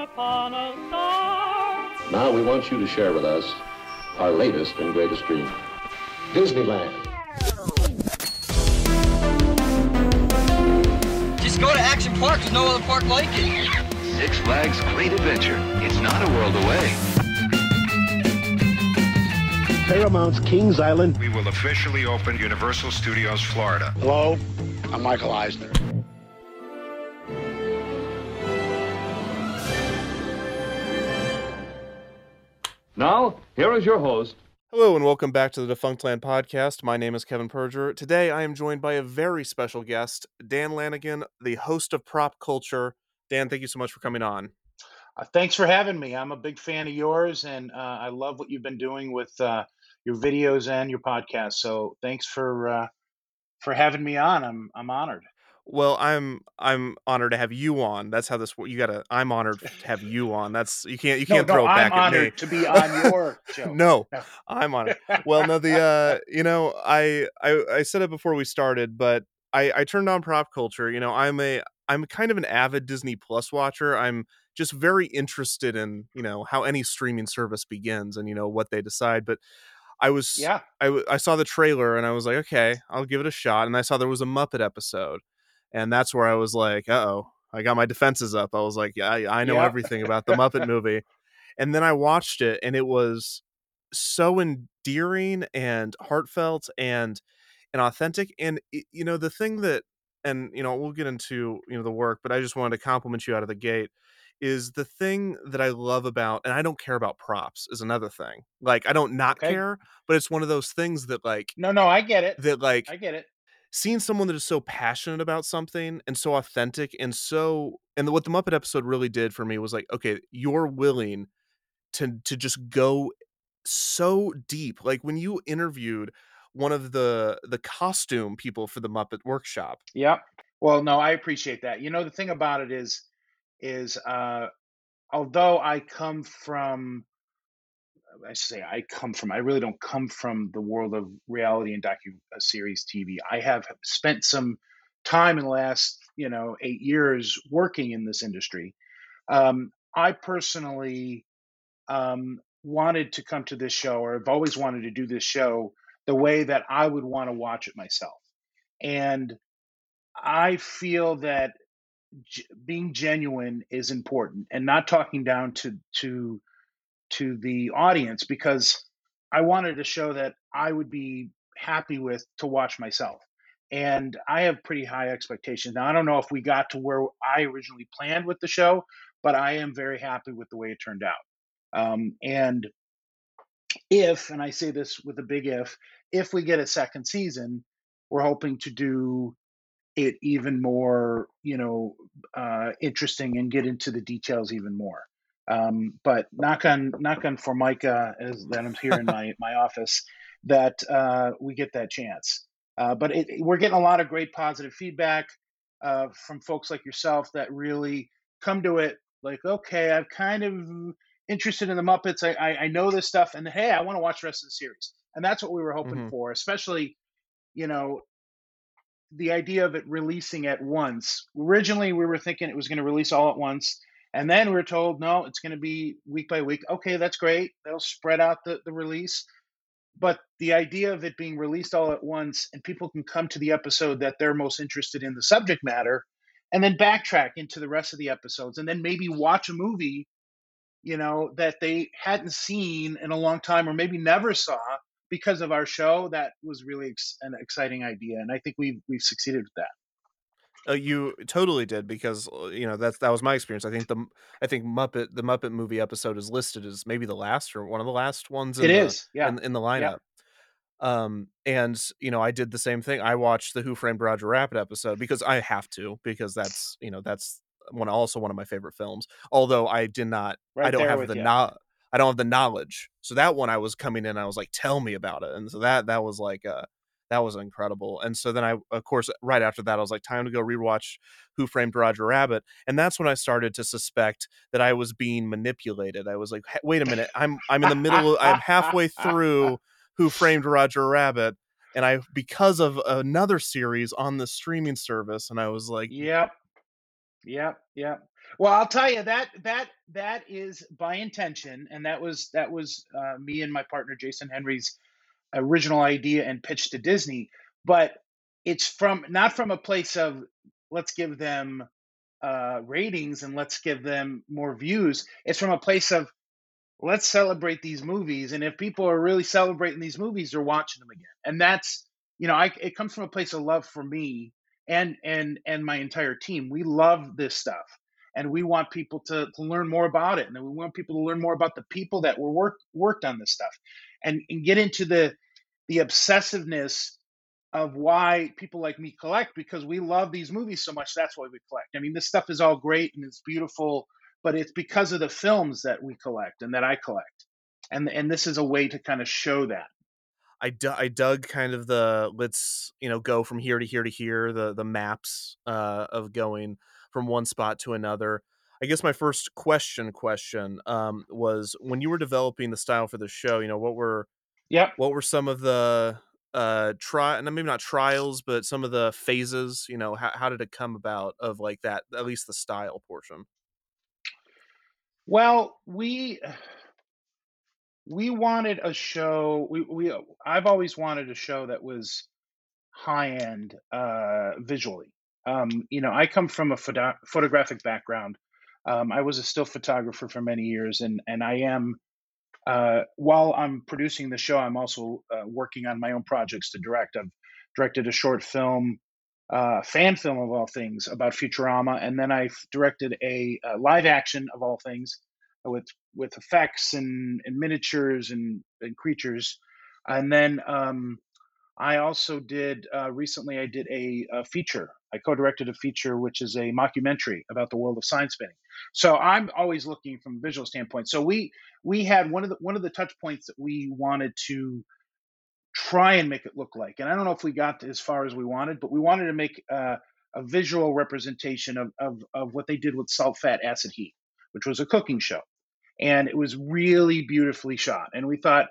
upon a star. Now we want you to share with us our latest and greatest dream. Disneyland. Just go to Action Park. There's no other park like it. Six Flags Great Adventure. It's not a world away. Paramount's Kings Island. We will officially open Universal Studios Florida. Hello, I'm Michael Eisner. Now, here is your host. Hello and welcome back to the Defunctland podcast. My name is Kevin Perjurer. Today I am joined by a very special guest, Dan Lanigan, the host of Prop Culture. Dan, thank you so much for coming on. Uh, thanks for having me. I'm a big fan of yours, and uh, I love what you've been doing with uh, your videos and your podcast. So thanks for uh, for having me on. I'm I'm honored. Well, I'm I'm honored to have you on. That's how this you gotta. I'm honored to have you on. That's you can't you can't no, throw it I'm back at me. honored to be on your show. no, No. I'm on it. Well, no, the uh, you know, I I I said it before we started, but I I turned on prop culture. You know, I'm a I'm kind of an avid Disney Plus watcher. I'm just very interested in you know how any streaming service begins and you know what they decide. But I was Yeah. I, I saw the trailer and I was like, okay, I'll give it a shot. And I saw there was a Muppet episode, and that's where I was like, uh oh, I got my defenses up. I was like, yeah, I, I know Yeah. everything about the Muppet movie. And then I watched it, and it was so endearing and heartfelt and and authentic. And you know, the thing that, and you know, we'll get into you know the work, but I just wanted to compliment you out of the gate. Is the thing that I love about, and I don't care about props, is another thing. Like I don't not Okay. care, but it's one of those things that like No, no, I get it. that like I get it. Seeing someone that is so passionate about something and so authentic and so and what the Muppet episode really did for me was like, okay, you're willing to to just go so deep. Like when you interviewed one of the the costume people for the Muppet workshop. Yep. Well, no, I appreciate that. You know, the thing about it is, is uh, although I come from, I say I come from, I really don't come from the world of reality and docu uh, series TV. I have spent some time in the last, you know, eight years working in this industry. Um, I personally um, wanted to come to this show, or I've always wanted to do this show the way that I would want to watch it myself. And I feel that being genuine is important and not talking down to to to the audience because I wanted to show that I would be happy with to watch myself. And I have pretty high expectations. Now I don't know if we got to where I originally planned with the show, but I am very happy with the way it turned out. Um, and if, and I say this with a big if, if we get a second season, we're hoping to do it even more, you know, uh, interesting and get into the details even more. Um, but knock on knock on Formica as that I'm here in my my office that uh, we get that chance. Uh, but it, we're getting a lot of great positive feedback uh, from folks like yourself that really come to it like, okay, I'm kind of interested in the Muppets. I, I, I know this stuff, and hey, I want to watch the rest of the series. And that's what we were hoping Mhm. for, especially, you know, the idea of it releasing at once. Originally, we were thinking it was going to release all at once, and then we're told no, it's going to be week by week. Okay, that's great. That'll spread out the, the release. But the idea of it being released all at once and people can come to the episode that they're most interested in the subject matter and then backtrack into the rest of the episodes and then maybe watch a movie you know that they hadn't seen in a long time or maybe never saw because of our show that was really an exciting idea and i think we've we've succeeded with that Uh, you totally did because uh, you know that's that was my experience. I think the I think Muppet the Muppet movie episode is listed as maybe the last or one of the last ones. In It the, is, yeah. in, in the lineup. Um, and you know, I did the same thing. I watched the Who Framed Roger Rabbit episode because I have to because that's you know that's one also one of my favorite films. Although I did not, I don't have the ya. no, I don't have the knowledge. So that one I was coming in, I was like, tell me about it, and so that that was like uh that was incredible. And so then I, of course, right after that, I was like, time to go rewatch Who Framed Roger Rabbit, and that's when I started to suspect that I was being manipulated. I was like, "Hey, wait a minute, I'm I'm in the middle, of, I'm halfway through Who Framed Roger Rabbit, and I because of another series on the streaming service, and I was like, yep Yep, yep. Well, I'll tell you that that that is by intention, and that was that was uh, me and my partner Jason Henry's original idea and pitch to Disney. But it's from not from a place of let's give them uh, ratings and let's give them more views. It's from a place of let's celebrate these movies, and if people are really celebrating these movies, they're watching them again. And that's you know, I, it comes from a place of love for me and and and my entire team. We love this stuff, and we want people to to learn more about it, and we want people to learn more about the people that were work worked on this stuff, and and get into the the obsessiveness of why people like me collect because we love these movies so much. That's why we collect. I mean, this stuff is all great and it's beautiful, but it's because of the films that we collect and that I collect, and and this is a way to kind of show that. I, I dug kind of the let's you know go from here to here to here the the maps uh, of going from one spot to another. I guess my first question question um, was when you were developing the style for the show. You know what were yeah what were some of the uh try and maybe not trials but some of the phases you know how, how did it come about of like that at least the style portion well we we wanted a show we, we i've always wanted a show that was high end uh visually um you know i come from a photo- photographic background um i was a still photographer for many years and and i am uh while i'm producing the show i'm also uh, working on my own projects to direct i've directed a short film uh, fan film of all things about Futurama, and then I've directed a, a live action of all things with with effects and, and miniatures and, and creatures. And then um, I also did uh, recently. I did a, a, feature. I co-directed a feature, which is a mockumentary about the world of sign spinning. So I'm always looking from a visual standpoint. So we we had one of the one of the touch points that we wanted to try and make it look like. And I don't know if we got as far as we wanted, but we wanted to make uh, a visual representation of, of of what they did with salt, fat, acid, heat, which was a cooking show and it was really beautifully shot. And we thought,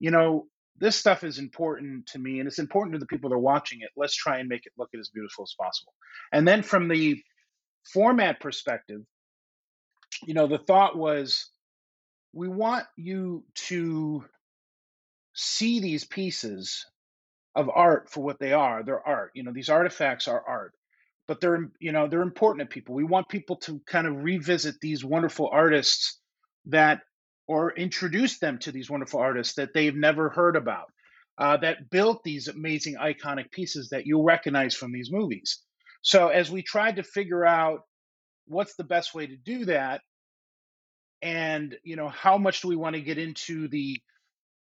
you know, this stuff is important to me and it's important to the people that are watching it. Let's try and make it look as beautiful as possible. And then from the format perspective, you know, the thought was we want you to see these pieces of art for what they are. They're art. You know, these artifacts are art. But they're you know, they're important to people. We want people to kind of revisit these wonderful artists that or introduce them to these wonderful artists that they've never heard about uh, that built these amazing iconic pieces that you'll recognize from these movies. So as we tried to figure out what's the best way to do that and you know how much do we want to get into the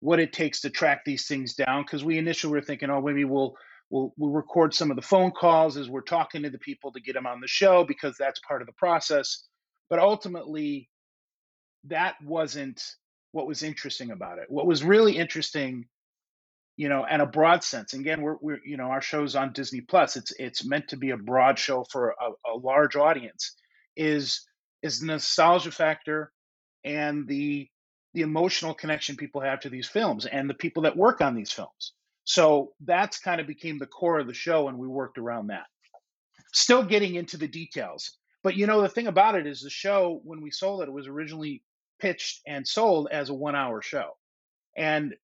what it takes to track these things down because we initially were thinking oh maybe we'll we'll we'll record some of the phone calls as we're talking to the people to get them on the show because that's part of the process. But ultimately that wasn't what was interesting about it. What was really interesting, you know, and a broad sense. Again, we're, we're you know our show's on Disney Plus. It's it's meant to be a broad show for a, a large audience. Is is the nostalgia factor and the the emotional connection people have to these films and the people that work on these films. So that's kind of became the core of the show, and we worked around that. Still getting into the details. But you know, the thing about it is the show, when we sold it, it was originally pitched and sold as a one hour show. And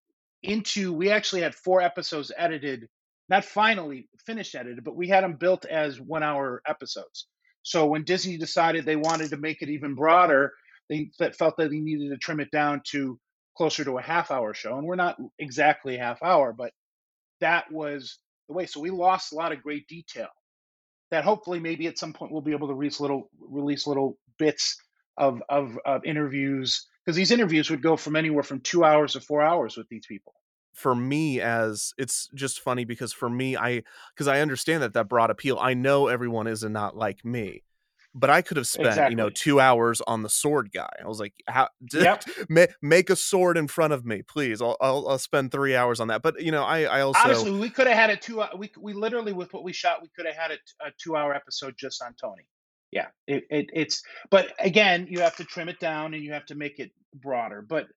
into, we actually had four episodes edited, not finally finished edited, but we had them built as one hour episodes. So when Disney decided they wanted to make it even broader, they felt that they needed to trim it down to closer to a half hour show. And we're not exactly half hour, but that was the way. So we lost a lot of great detail that hopefully maybe at some point we'll be able to release little release little bits of of, of interviews because these interviews would go from anywhere from two hours to four hours with these people. For me as it's just funny because for me i because i understand that that broad appeal i know everyone is not like me but i could have spent exactly. you know two hours on the sword guy. I was like how yep. make a sword in front of me please. I'll, I'll, I'll spend three hours on that. But you know i i also honestly we could have had a two we, we literally with what we shot we could have had a, a two hour episode just on tony yeah it, it, it's but again you have to trim it down and you have to make it broader but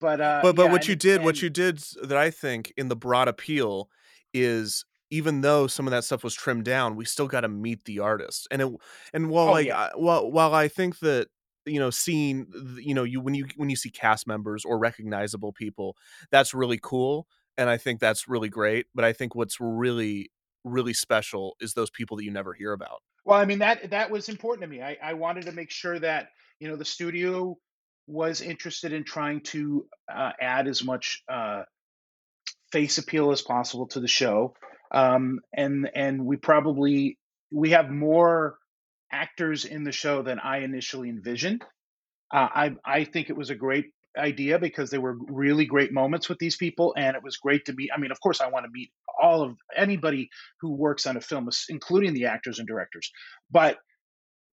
but uh but but yeah, what and, you did and, what you did that i think in the broad appeal is even though some of that stuff was trimmed down, we still got to meet the artist. And it and while Oh, like yeah. I, while while I think that you know seeing you know you when you when you see cast members or recognizable people, that's really cool, and I think that's really great. But I think what's really really special is those people that you never hear about. Well, I mean that that was important to me. I, I wanted to make sure that you know the studio was interested in trying to uh, add as much uh, face appeal as possible to the show, um, and and we probably we have more actors in the show than I initially envisioned. Uh, I I think it was a great idea because there were really great moments with these people, and it was great to meet. I mean, of course, I want to meet all of anybody who works on a film, including the actors and directors. But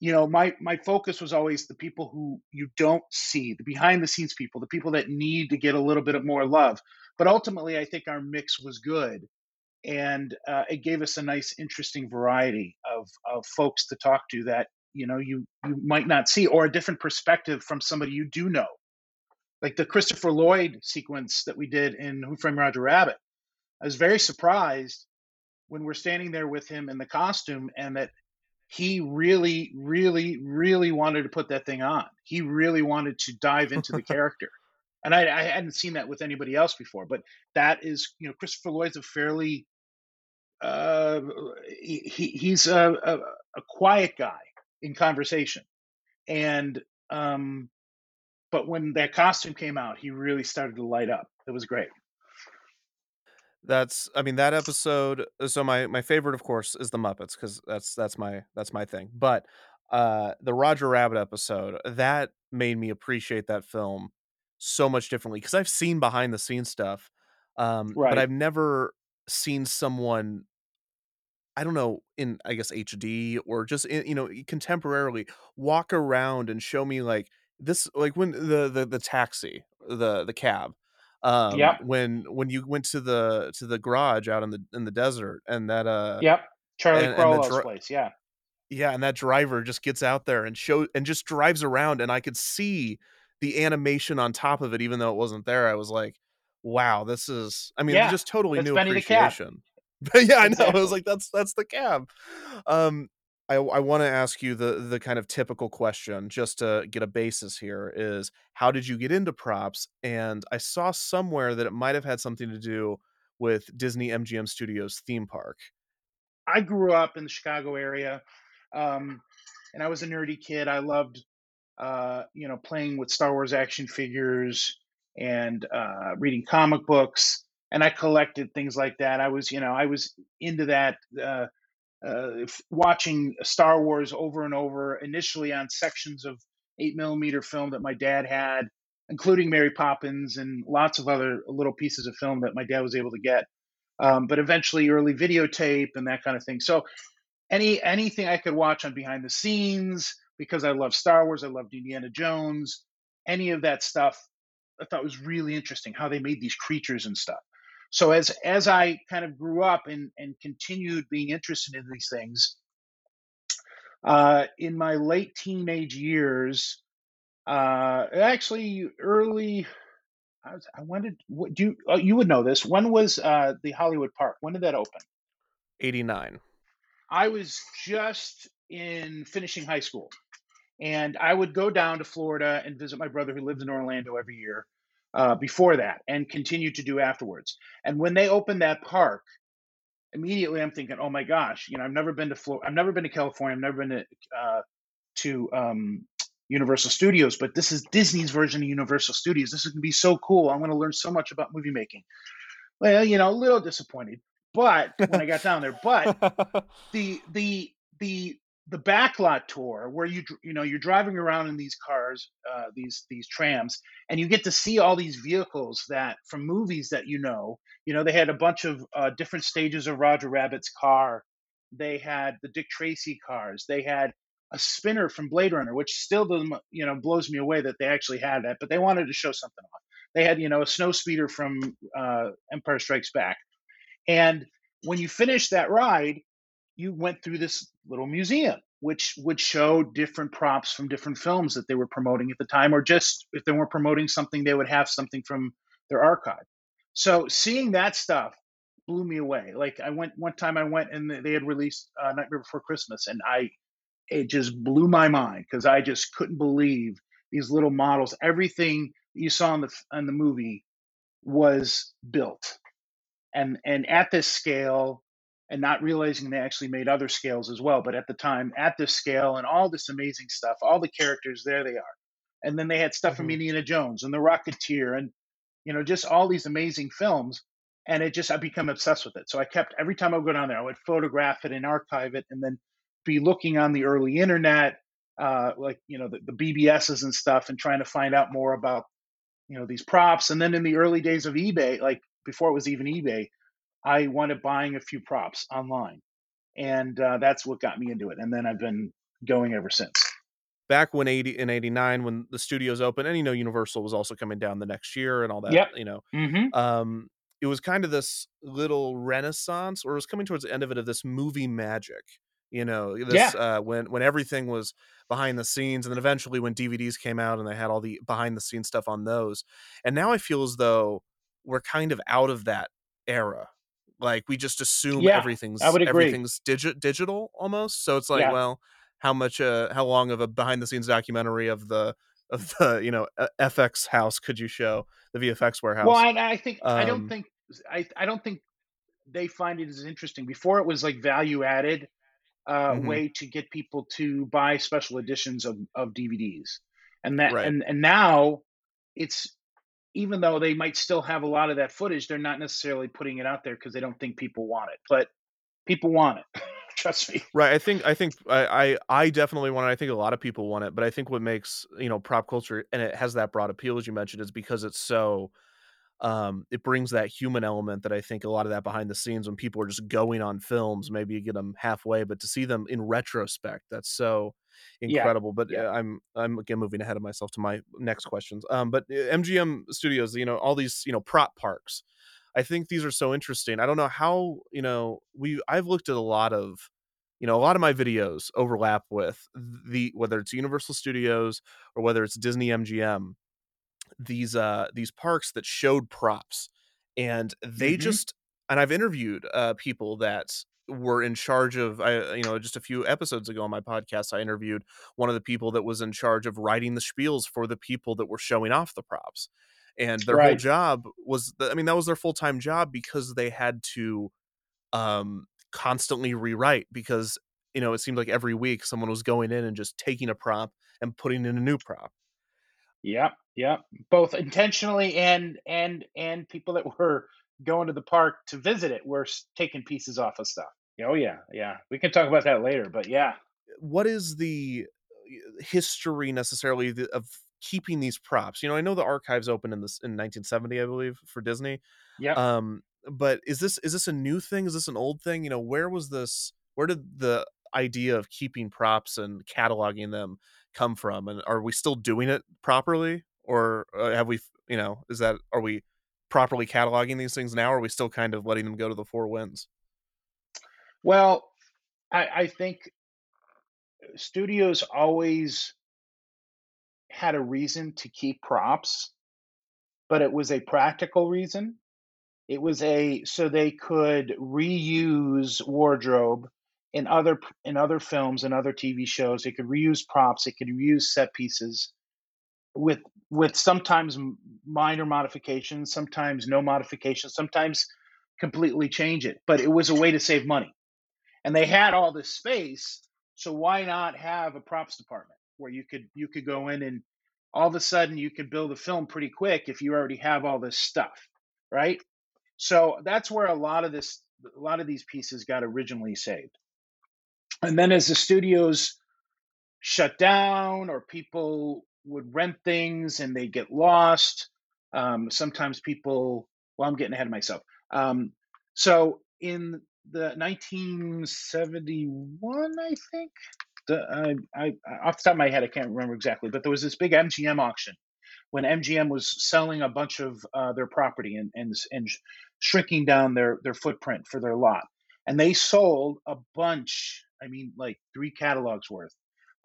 you know, my my focus was always the people who you don't see, the behind the scenes people, the people that need to get a little bit of more love. But ultimately, I think our mix was good, and uh, it gave us a nice, interesting variety of of folks to talk to that you know you you might not see, or a different perspective from somebody you do know, like the Christopher Lloyd sequence that we did in Who Framed Roger Rabbit. I was very surprised when we're standing there with him in the costume and that he really, really, really wanted to put that thing on. He really wanted to dive into the character. And I, I hadn't seen that with anybody else before, but that is, you know, Christopher Lloyd's a fairly, uh, he, he's a, a, a quiet guy in conversation. And, um, but when that costume came out, he really started to light up. It was great. That's I mean that episode uh, so my my favorite of course is the Muppets cuz that's that's my that's my thing. But uh the Roger Rabbit episode that made me appreciate that film so much differently cuz I've seen behind the scenes stuff um but I've never seen someone I don't know in I guess HD or just in, you know contemporarily walk around and show me like this like when the the the taxi the the cab um Yep. when when you went to the to the garage out in the in the desert and that uh Yep. Charlie and, and Crowell's dri- place. Yeah. yeah and that driver just gets out there and show and just drives around and I could see the animation on top of it even though it wasn't there I was like wow this is I mean Yeah. just totally new Benny appreciation but yeah I know I was like that's that's the cab um I, I want to ask you the the kind of typical question just to get a basis here is how did you get into props and I saw somewhere that it might have had something to do with Disney MGM Studios theme park I grew up in the Chicago area, um, and I was a nerdy kid. I loved, uh, you know, playing with Star Wars action figures and uh, reading comic books, and I collected things like that. I was, you know, I was into that, uh, uh, watching Star Wars over and over. Initially on sections of eight millimeter film that my dad had, including Mary Poppins and lots of other little pieces of film that my dad was able to get um, but eventually early videotape and that kind of thing. So any anything I could watch on behind the scenes because I love Star Wars, I loved Indiana Jones, any of that stuff, I thought was really interesting how they made these creatures and stuff. So as as I kind of grew up and and continued being interested in these things, uh, in my late teenage years, uh, actually early. I, was, I did what, do you oh, you would know this? When was uh, the Hollywood Park? When did that open? 89 I was just in finishing high school, and I would go down to Florida and visit my brother who lived in Orlando every year. Uh, before that, and continue to do afterwards. And when they opened that park, immediately I'm thinking, oh my gosh, you know, I've never been to Florida, I've never been to California, I've never been to uh, to um, Universal Studios, but this is Disney's version of Universal Studios. This is gonna be so cool. I'm gonna learn so much about movie making. Well, you know, a little disappointed, but when I got down there, but the the the the backlot tour where you you know you're driving around in these cars uh, these these trams and you get to see all these vehicles that from movies that you know you know they had a bunch of uh, different stages of roger rabbit's car. They had the dick tracy cars. They had a spinner from blade runner which still doesn't you know blows me away that they actually had that but they wanted to show something off. They had you know a snow speeder from uh, empire strikes back. And when you finish that ride you went through this little museum which would show different props from different films that they were promoting at the time or just if they weren't promoting something they would have something from their archive so seeing that stuff blew me away. Like I went one time, I went and they had released uh, Nightmare Before Christmas, and I it just blew my mind because I just couldn't believe these little models. Everything you saw in the in the movie was built, and and at this scale, and not realizing they actually made other scales as well. But at the time, at this scale, and all this amazing stuff, all the characters, there they are. And then they had stuff from Mhm. Indiana Jones and The Rocketeer, and you know just all these amazing films. And it just I become obsessed with it. So I kept every time I would go down there, I would photograph it and archive it, and then be looking on the early internet, uh, like you know the, the BBSs and stuff, and trying to find out more about you know these props. And then in the early days of eBay, like before it was even eBay, I wanted buying a few props online, and uh, that's what got me into it. And then I've been going ever since. back when 80 in 89 when the studios opened and you know universal was also coming down the next year and all that Yep. you know Mm-hmm. um it was kind of this little renaissance or it was coming towards the end of it of this movie magic you know this uh when when everything was behind the scenes and then eventually when dvds came out and they had all the behind the scenes stuff on those and now i feel as though we're kind of out of that era like we just assume Yeah, everything's I everything's digi- digital almost so it's like Yeah. well how much uh how long of a behind the scenes documentary of the of the you know fx house could you show the vfx warehouse Well, I, I think I Um, don't think I I don't think they find it as interesting. Before it was like value added uh, Mhm. way to get people to buy special editions of, of DVDs, and that Right. and and now it's even though they might still have a lot of that footage, they're not necessarily putting it out there because they don't think people want it. But people want it. Trust me. Right. I think I think I, I I definitely want it. I think a lot of people want it, but I think what makes you know prop culture and it has that broad appeal as you mentioned is because it's so um it brings that human element that I think a lot of that behind the scenes when people are just going on films, maybe you get them halfway, but to see them in retrospect, that's so Yeah, incredible. But yeah. uh, I'm I'm again moving ahead of myself to my next questions. Um, but uh, MGM Studios, you know, all these you know prop parks. I think these are so interesting. I don't know how you know we. I've looked at a lot of you know a lot of my videos overlap with the whether it's universal studios or whether it's disney mgm these uh these parks that showed props and they Mhm. just and i've interviewed uh people that were in charge of i you know just a few episodes ago on my podcast i interviewed one of the people that was in charge of writing the spiels for the people that were showing off the props and their whole job was the, i mean that was their full-time job because they had to um constantly rewrite because you know it seemed like every week someone was going in and just taking a prop and putting in a new prop Yep, yep. Both intentionally and and and people that were going to the park to visit it we're taking pieces off of stuff. Oh yeah, yeah. We can talk about that later, but yeah. what is the uh, history necessarily of keeping these props you know i know the archives opened in this in 1970 i believe for disney Yeah. um but is this is this a new thing is this an old thing you know where was this where did the idea of keeping props and cataloging them come from and are we still doing it properly or uh, have we you know is that are we properly cataloging these things now or are we still kind of letting them go to the four winds Well, I, I think uh, studios always had a reason to keep props, but it was a practical reason. It was a so they could reuse wardrobe in other in other films and other TV shows. They could reuse props. They could reuse set pieces with with sometimes minor modifications, sometimes no modifications, sometimes completely change it. But it was a way to save money and they had all this space so why not have a props department where you could you could go in and all of a sudden you could build a film pretty quick if you already have all this stuff right so that's where a lot of this a lot of these pieces got originally saved and then as the studios shut down or people would rent things and they get lost. Um, sometimes people well i'm getting ahead of myself. Um, so in the 1971 i think the, I, I off the top of my head i can't remember exactly but there was this big mgm auction when mgm was selling a bunch of uh, their property and, and and shrinking down their their footprint for their lot. And they sold a bunch i mean like three catalogs worth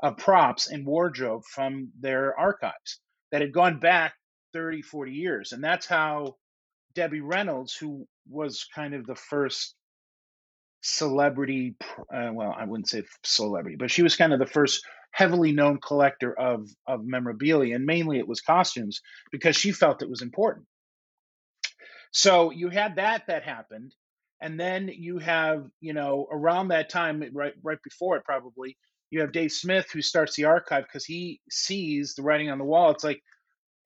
of props and wardrobe from their archives that had gone back 30 40 years and that's how debbie reynolds who was kind of the first celebrity. Uh, well, I wouldn't say celebrity, but she was kind of the first heavily known collector of of memorabilia, and mainly it was costumes because she felt it was important. So you had that that happened, and then you have you know around that time, right right before it probably, you have Dave Smith who starts the archive because he sees the writing on the wall. It's like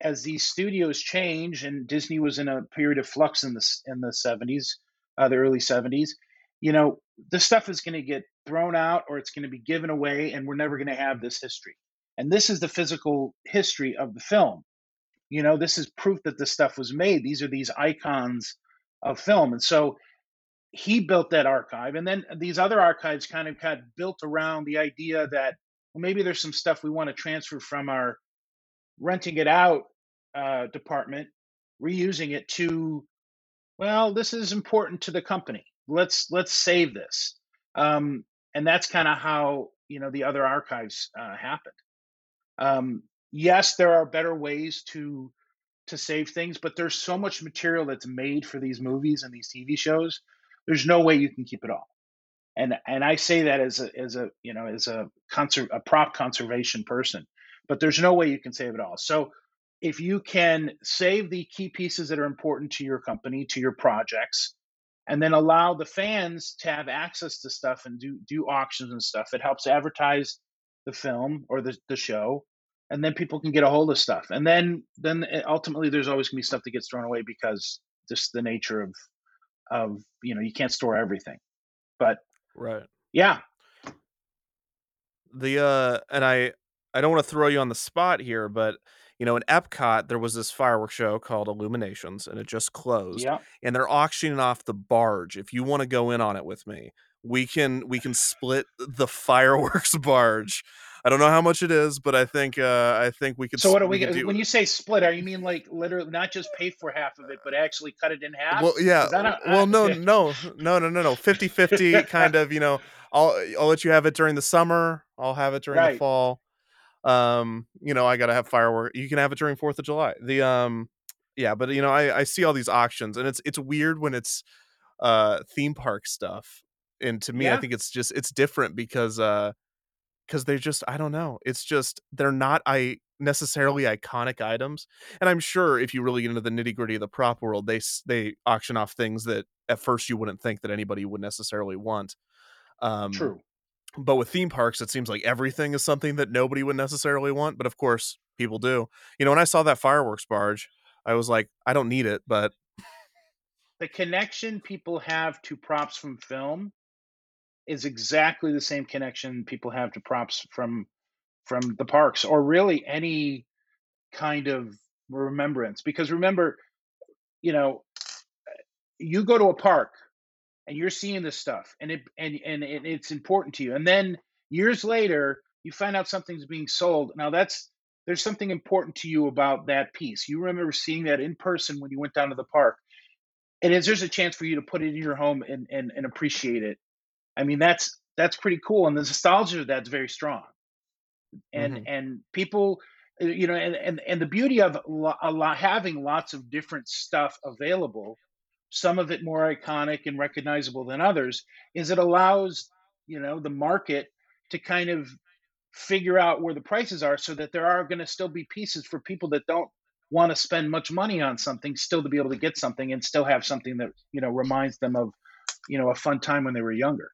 as these studios change, and Disney was in a period of flux in the in the seventies, uh, the early seventies. You know, this stuff is going to get thrown out or it's going to be given away, and we're never going to have this history. And this is the physical history of the film. You know, this is proof that this stuff was made. These are these icons of film, and so he built that archive, and then these other archives kind of got built around the idea that well, maybe there's some stuff we want to transfer from our renting it out uh, department, reusing it to, well, this is important to the company. Let's let's save this, um, and that's kind of how you know the other archives uh, happened. Um, yes, there are better ways to to save things, but there's so much material that's made for these movies and these TV shows. There's no way you can keep it all. And and I say that as a as a you know as a conser- a prop conservation person, but there's no way you can save it all. So if you can save the key pieces that are important to your company, to your projects, and then allow the fans to have access to stuff and do do auctions and stuff, it helps advertise the film or the, the show and then people can get a hold of stuff and then then eh, ultimately there's always going to be stuff that gets thrown away because just the nature of of you know you can't store everything but right. Yeah. The uh and i i don't want to throw you on the spot here but you know in epcot there was this fireworks show called illuminations and it just closed yeah. and they're auctioning off the barge. If you want to go in on it with me we can we can split the fireworks barge I don't know how much it is, but I think uh, I think we could. So what are we? we do, when you say split, are you mean like literally not just pay for half of it, but actually cut it in half? Well, yeah. A, well, no, no, no, no, no, no. 50-50 kind of. You know, I'll I'll let you have it during the summer. I'll have it during right. the fall. Um, you know, I gotta have fireworks. You can have it during Fourth of July. The um, yeah, but you know, I I see all these auctions, and it's it's weird when it's uh theme park stuff, and to me, yeah. I think it's just it's different because uh because they just I don't know. It's just they're not I necessarily iconic items. And I'm sure if you really get into the nitty gritty of the prop world, they they auction off things that at first you wouldn't think that anybody would necessarily want. Um, True. But with theme parks, it seems like everything is something that nobody would necessarily want. But of course, people do. You know, when I saw that fireworks barge, I was like, I don't need it, but the connection people have to props from film is exactly the same connection people have to props from from the parks or really any kind of remembrance. Because remember you know you go to a park and you're seeing this stuff and it and and it's important to you. And then years later you find out something's being sold. Now that's there's something important to you about that piece. You remember seeing that in person when you went down to the park. And is there's a chance for you to put it in your home and, and, and appreciate it I mean, that's that's pretty cool, and the nostalgia of that's very strong. And mm-hmm. and people, uh, you know, and and and the beauty of a lot having lots of different stuff available, some of it more iconic and recognizable than others, is it allows you know the market to kind of figure out where the prices are, so that there are going to still be pieces for people that don't want to spend much money on something, still to be able to get something and still have something that you know reminds them of you know a fun time when they were younger.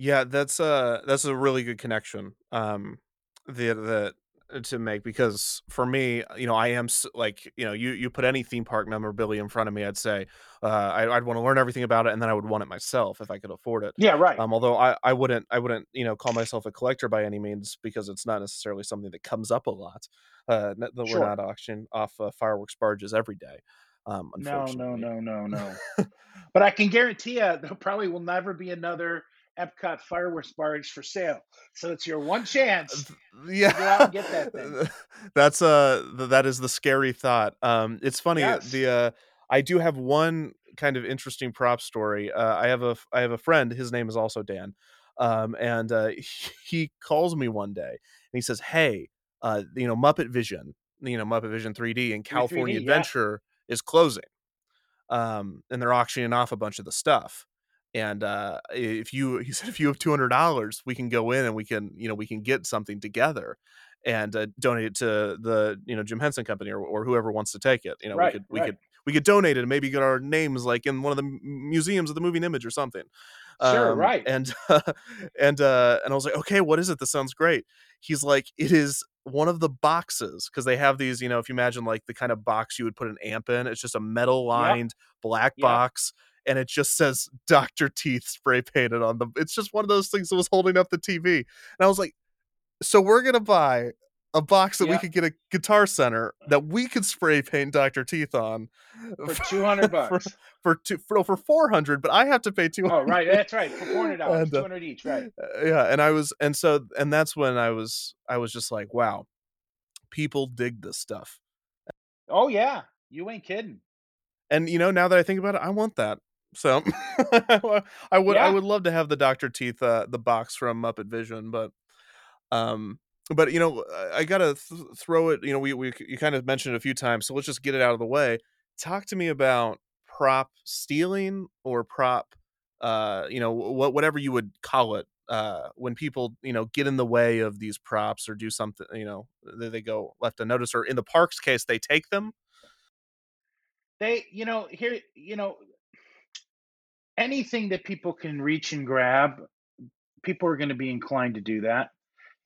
Yeah, that's a that's a really good connection. Um, the the uh, to make because for me, you know, I am like you know, you you put any theme park memorabilia in front of me, I'd say uh, I, would want to learn everything about it, and then I would want it myself if I could afford it. Yeah, right. Um, although I I wouldn't I wouldn't you know call myself a collector by any means because it's not necessarily something that comes up a lot. Uh, that sure. we're not auctioning off uh, fireworks barges every day. Um, no, no, no, no, no. but I can guarantee you, there probably will never be another Epcot fireworks barge for sale. So it's your one chance. Yeah, get that thing. That's uh, that is the scary thought. Um, it's funny. Yes. The uh, I do have one kind of interesting prop story. Uh, I have a I have a friend. His name is also Dan. Um, and uh, he, he calls me one day and he says, "Hey, uh, you know, Muppet Vision, you know, Muppet Vision 3D and California 3D, Adventure yeah. is closing." um, and they're auctioning off a bunch of the stuff. And uh, if you, he said, if you have two hundred dollars, we can go in and we can, you know, we can get something together and uh, donate it to the, you know, Jim Henson Company or, or whoever wants to take it. You know, Right, we could, we right. could, we could donate it and maybe get our names like in one of the museums of the moving image or something. Sure, Um, right. And and uh, and I was like, okay, what is it? This sounds great. He's like, it is one of the boxes because they have these, you know, if you imagine like the kind of box you would put an amp in, it's just a metal lined black Yep. box. And it just says Dr. Teeth spray painted on them. It's just one of those things that was holding up the TV. And I was like, so we're gonna buy a box that we could get a guitar center that we could spray paint Dr. Teeth on For two hundred bucks. for two for, no, for four hundred, but I have to pay two Oh, hundred. right. That's right. For four hundred dollars, And, uh, two hundred each. Right. Uh, yeah and i was and so and that's when i was i was just like wow people dig this stuff Oh yeah, you ain't kidding. and you know now that i think about it i want that so i would i would love to have the dr teeth uh the box from muppet vision but um but you know i, I gotta th- throw it you know we, we you kind of mentioned it a few times so let's just get it out of the way. Talk to me about prop stealing or prop uh you know what whatever you would call it uh when people you know get in the way of these props or do something you know they, they go left unnoticed or in the parks case they take them? They, you know, here, you know, anything that people can reach and grab, people are going to be inclined to do that.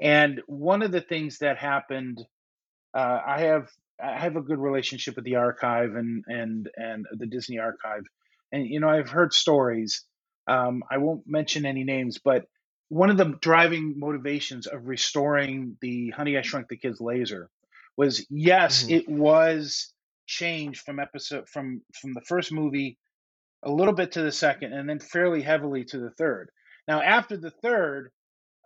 And one of the things that happened, uh, I have I have a good relationship with the archive and and and the Disney archive, and you know I've heard stories. Um, I won't mention any names, but one of the driving motivations of restoring the Honey I Shrunk the Kids laser was yes, Mhm. it was changed from episode from from the first movie a little bit to the second, and then fairly heavily to the third. Now, after the third,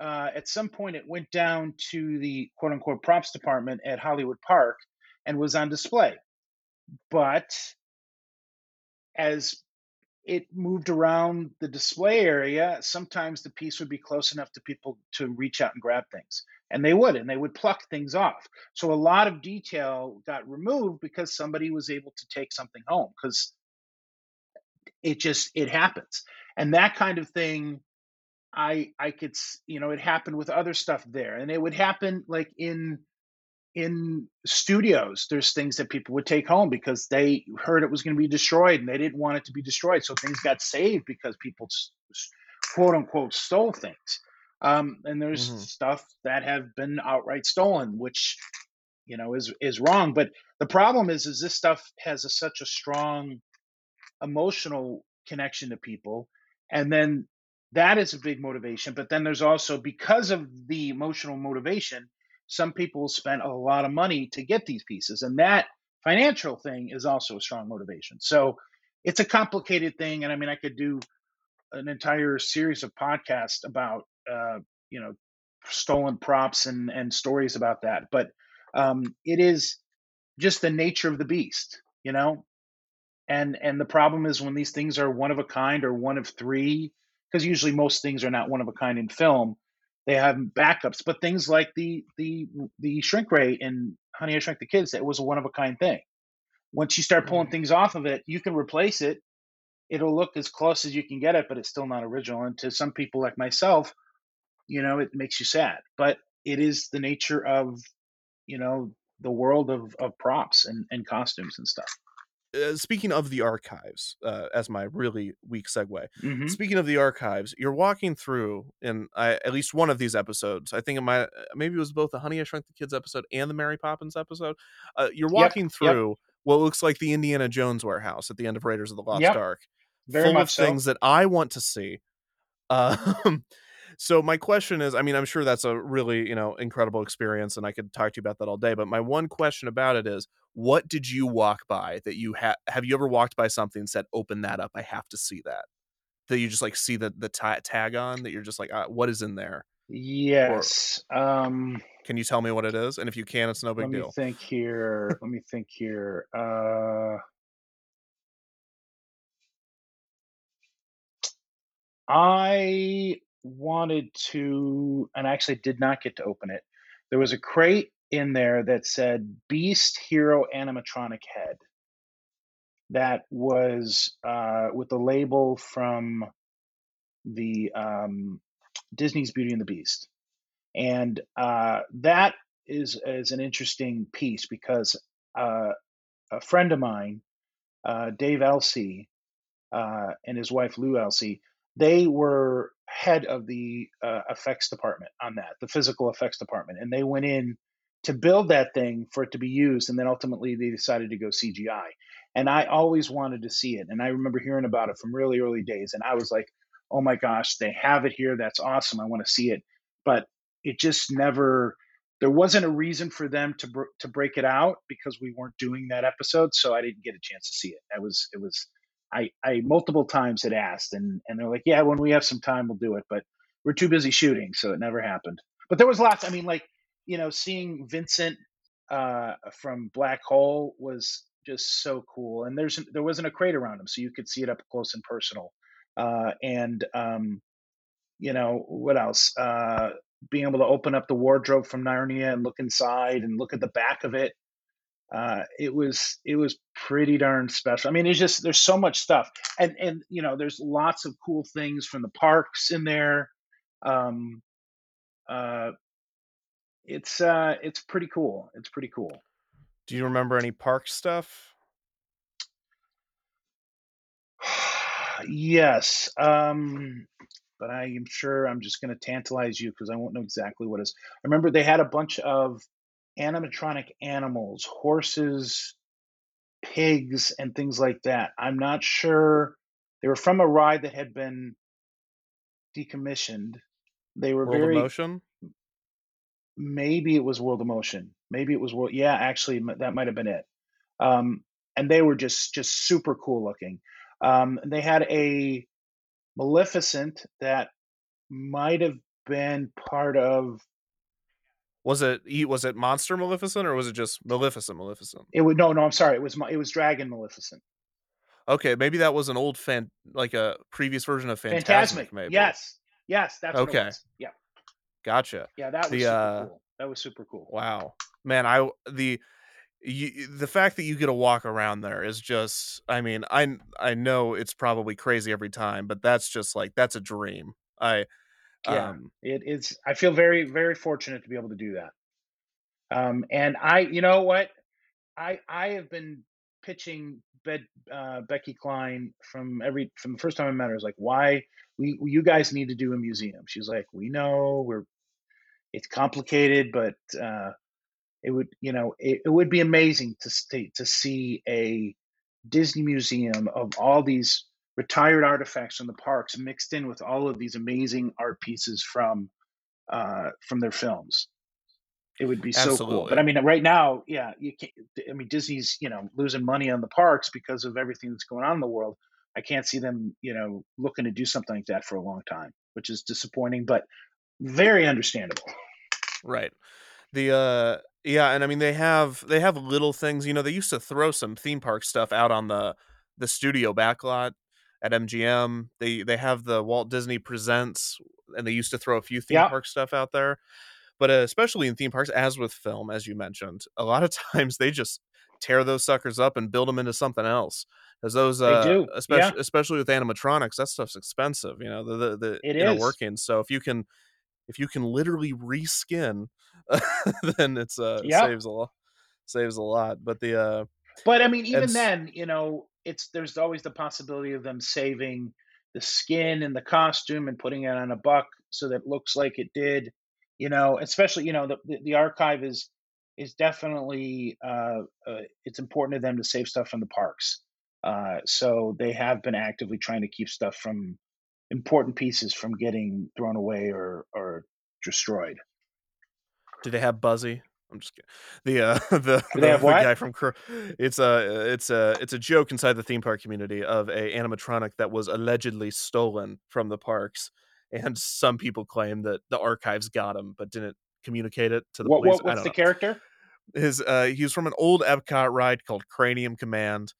uh, at some point, it went down to the quote unquote props department at Hollywood Park and was on display. But as it moved around the display area, sometimes the piece would be close enough to people to reach out and grab things. And they would, and they would pluck things off. So a lot of detail got removed because somebody was able to take something home because it just it happens. And that kind of thing I I could you know it happened with other stuff there, and it would happen like in in studios. There's things that people would take home because they heard it was going to be destroyed, and they didn't want it to be destroyed. So things got saved because people quote unquote stole things. Um, and there's Mhm. stuff that have been outright stolen, which you know is is wrong. But the problem is, is this stuff has a, such a strong emotional connection to people, and then that is a big motivation. But then there's also because of the emotional motivation, some people spend a lot of money to get these pieces, and that financial thing is also a strong motivation. So it's a complicated thing, and I mean, I could do an entire series of podcasts about uh, you know stolen props and and stories about that, but um, it is just the nature of the beast, you know. And and the problem is when these things are one of a kind or one of three, because usually most things are not one of a kind in film. They have backups, but things like the the the shrink ray in Honey I Shrunk the Kids, that was a one of a kind thing. Once you start pulling mm. things off of it, you can replace it. It'll look as close as you can get it, but it's still not original. And to some people like myself, you know, it makes you sad. But it is the nature of, you know, the world of, of props and, and costumes and stuff. Uh, speaking of the archives uh, as my really weak segue Mhm. speaking of the archives you're walking through in I, at least one of these episodes i think it might maybe it was both the honey i shrunk the kids episode and the mary poppins episode uh, you're walking yep. through what looks like the indiana jones warehouse at the end of raiders of the lost Yep, ark very full much of so. things that i want to see um, so my question is i mean i'm sure that's a really you know incredible experience and i could talk to you about that all day but my one question about it is what did you walk by that you have have you ever walked by something and said open that up i have to see that that you just like see the the ta- tag on that you're just like uh, what is in there Yes. Um, can you tell me what it is and if you can it's no big let me deal think here. let me think here. Uh, I wanted to, and I actually did not get to open it. There was a crate in there that said Beast Hero Animatronic Head. that was uh, with the label from the um, Disney's Beauty and the Beast, and uh, that is is an interesting piece because uh, a friend of mine, uh, Dave Elsey, uh, and his wife Lou Elsey, they were head of the uh, effects department on that, the physical effects department, and they went in to build that thing for it to be used, and then ultimately they decided to go CGI. And I always wanted to see it, and I remember hearing about it from really early days, and I was like, "Oh my gosh, they have it here! That's awesome! I want to see it." But it just never. There wasn't a reason for them to br- to break it out because we weren't doing that episode, so I didn't get a chance to see it. I was it was I, I multiple times had asked and, and they're like, yeah, when we have some time, we'll do it. But we're too busy shooting. So it never happened. But there was lots. I mean, like, you know, seeing Vincent uh, from Black Hole was just so cool. And there's, there wasn't a crate around him. So you could see it up close and personal. Uh, and, um, you know, what else? Uh, being able to open up the wardrobe from Narnia and look inside and look at the back of it uh, it was it was pretty darn special. I mean, it's just there's so much stuff, and and you know, there's lots of cool things from the parks in there. Um, uh, it's uh, it's pretty cool. It's pretty cool. Do you remember any park stuff? yes, um, but I am sure I'm just going to tantalize you because I won't know exactly what it is. I remember they had a bunch of animatronic animals, horses, pigs, and things like that. I'm not sure. They were from a ride that had been decommissioned. They were World very Motion? Maybe it was World of Motion. Maybe it was World. Yeah, actually, that might have been it. Um, and they were just just super cool looking. Um, they had a Maleficent that might have been part of Was it was it Monster Maleficent or was it just Maleficent Maleficent? it. Would no, no. I'm sorry. It was it was Dragon Maleficent. Okay, maybe that was an old fan like a previous version of Fantasmic. Phantasmic. maybe. Yes, yes, that's what Okay. Yeah, Gotcha. yeah, that was The, super uh, cool. That was super cool. Wow, man, I the you, the fact that you get to walk around there is just. I mean, I I know it's probably crazy every time, but that's just like that's a dream. I Yeah, um it is. I feel very, very fortunate to be able to do that. Um, and I, you know what, I I have been pitching Bed, uh, Becky Cline from every from the first time I met her. I was like, why we you guys need to do a museum? She's like, we know we're it's complicated, but uh, it would you know it, it would be amazing to stay, to see a Disney museum of all these retired artifacts from the parks mixed in with all of these amazing art pieces from uh, from their films. It would be so cool. But I mean, right now, yeah, you can't. I mean, Disney's you know losing money on the parks because of everything that's going on in the world. I can't see them you know looking to do something like that for a long time, which is disappointing, but very understandable. Right. The uh yeah, and I mean they have they have little things, you know, they used to throw some theme park stuff out on the the studio backlot at MGM. They they have the Walt Disney Presents and they used to throw a few theme Yeah. park stuff out there. But uh, especially in theme parks as with film as you mentioned, a lot of times they just tear those suckers up and build them into something else. Cuz those They uh do, especially yeah. especially with animatronics, that stuff's expensive, you know, the the, the It is. working. So if you can if you can literally reskin then it's uh Yep. saves a lot saves a lot but the uh But I mean, even then, you know, it's there's always the possibility of them saving the skin and the costume and putting it on a buck so that it looks like it did. You know, especially you know the the, the archive is is definitely uh, uh, it's important to them to save stuff from the parks. Uh, so they have been actively trying to keep stuff from important pieces from getting thrown away or or destroyed. do they have buzzy i'm just kidding the uh the, the, the guy from it's a it's a it's a joke inside the theme park community of a animatronic that was allegedly stolen from the parks and some people claim that the archives got him but didn't communicate it to the What, police what what's the know. character? his uh he was from an old Epcot ride called Cranium Command.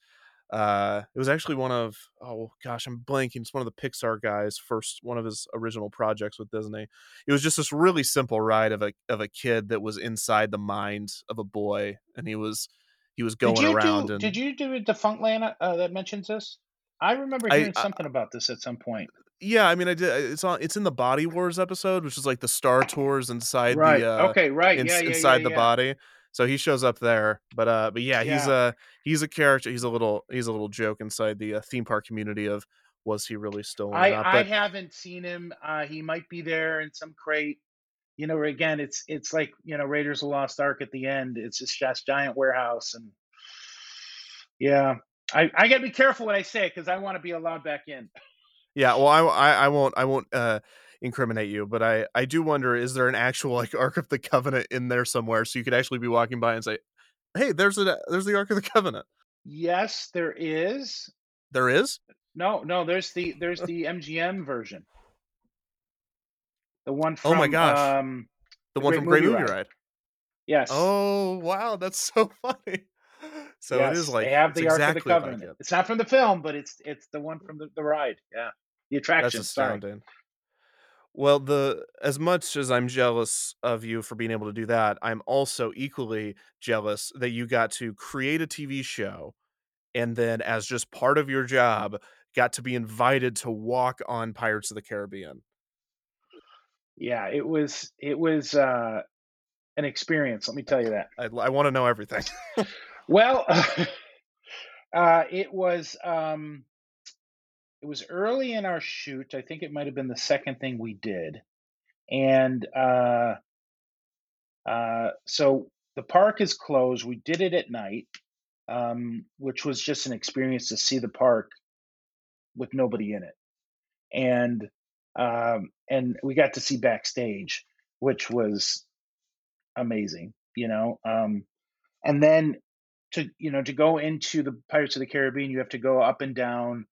Uh it was actually one of oh gosh, I'm blanking. It's one of the Pixar guys' first one of his original projects with Disney. It was just this really simple ride of a of a kid that was inside the mind of a boy and he was he was going around do? and Did you do a Defunctland uh, that mentions this? I remember hearing I something about this at some point. yeah, I mean I did it's on it's in the Body Wars episode, which is like the Star Tours inside Right. the uh Okay. Right. in, Yeah. Yeah. inside Yeah. the body. So he shows up there, but uh, but yeah, he's a he's a character. He's a little he's a little joke inside the uh, theme park community of was he really stolen I not? I haven't seen him. Uh, he might be there in some crate. You know, again, it's it's like you know Raiders of the Lost Ark at the end. It's just this giant warehouse, and yeah, I I gotta be careful what I say because I want to be allowed back in. Yeah, well, I, I I won't I won't uh incriminate you, but I I do wonder is there an actual like Ark of the Covenant in there somewhere so you could actually be walking by and say, hey, there's a there's the Ark of the Covenant. Yes, there is. There is. No, no, there's the there's the MGM version, the one Oh from my gosh. um The the one Great from Great Movie Movie Ride. Ride. Yes, Oh wow, that's so funny. So it is like they have the Ark of the exactly like Covenant. it. It's not from the film, but it's it's the one from the, the ride. Yeah, the That's attraction. Sorry. astounding. Well, the as much as I'm jealous of you for being able to do that, I'm also equally jealous that you got to create a TV show and then as just part of your job got to be invited to walk on Pirates of the Caribbean. Yeah, it was it was uh, an experience. Let me tell you that. I, I want to know everything. Well, uh, it was um, it was early in our shoot. I think it might have been the second thing we did, and uh, uh, so the park is closed. We did it at night, um, which was just an experience to see the park with nobody in it, and um, and we got to see backstage, which was amazing. You know, um, and then to you know to go into the Pirates of the Caribbean, you have to go up and down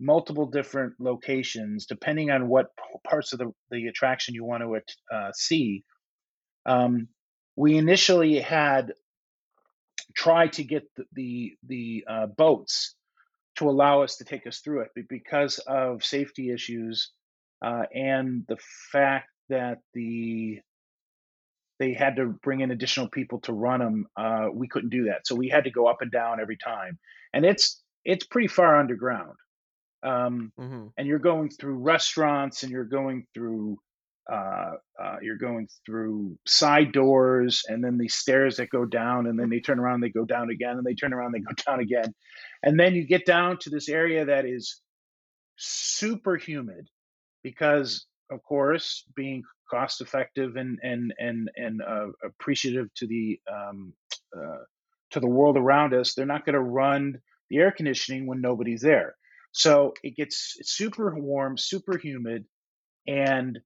multiple different locations depending on what parts of the, the attraction you want to uh, see. Um, we initially had tried to get the the, the uh, boats to allow us to take us through it, but because of safety issues uh, and the fact that the they had to bring in additional people to run them. Uh, we couldn't do that, so we had to go up and down every time, and it's it's pretty far underground. Um, hmm and you're going through restaurants, and you're going through uh, uh, you're going through side doors, and then these stairs that go down, and then they turn around, they go down again, and they turn around, they go down again, and then you get down to this area that is super humid because of course being cost effective and and and and uh, appreciative to the um, uh, to the world around us they're not going to run the air conditioning when nobody's there so it gets super warm super humid and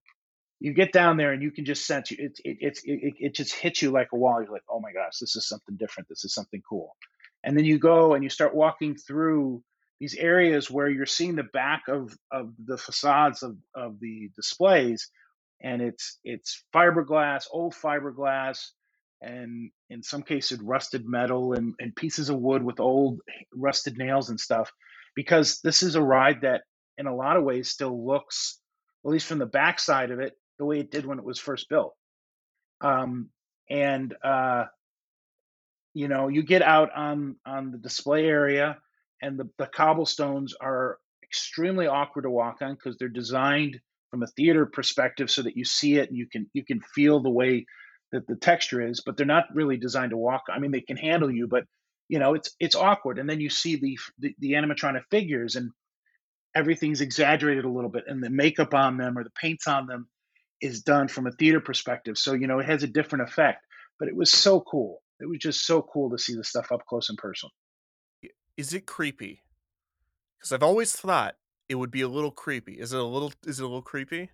you get down there and you can just sense it it, it, it, it just hits you like a wall. You're like oh my gosh this is something different. This is something cool. And then you go and you start walking through these areas where you're seeing the back of, of the facades of, of the displays and it's it's fiberglass old fiberglass and in some cases rusted metal and, and pieces of wood with old rusted nails and stuff because this is a ride that in a lot of ways still looks at least from the backside of it the way it did when it was first built. Um, and uh, you know you get out on on the display area and the, the cobblestones are extremely awkward to walk on because they're designed from a theater perspective so that you see it and you can you can feel the way that the texture is but they're not really designed to walk i mean they can handle you but you know it's it's awkward and then you see the the, the animatronic figures and everything's exaggerated a little bit and the makeup on them or the paints on them is done from a theater perspective so you know it has a different effect but it was so cool it was just so cool to see the stuff up close and personal Is it creepy? Because I've always thought it would be a little creepy. Is it a little? Is it a little creepy,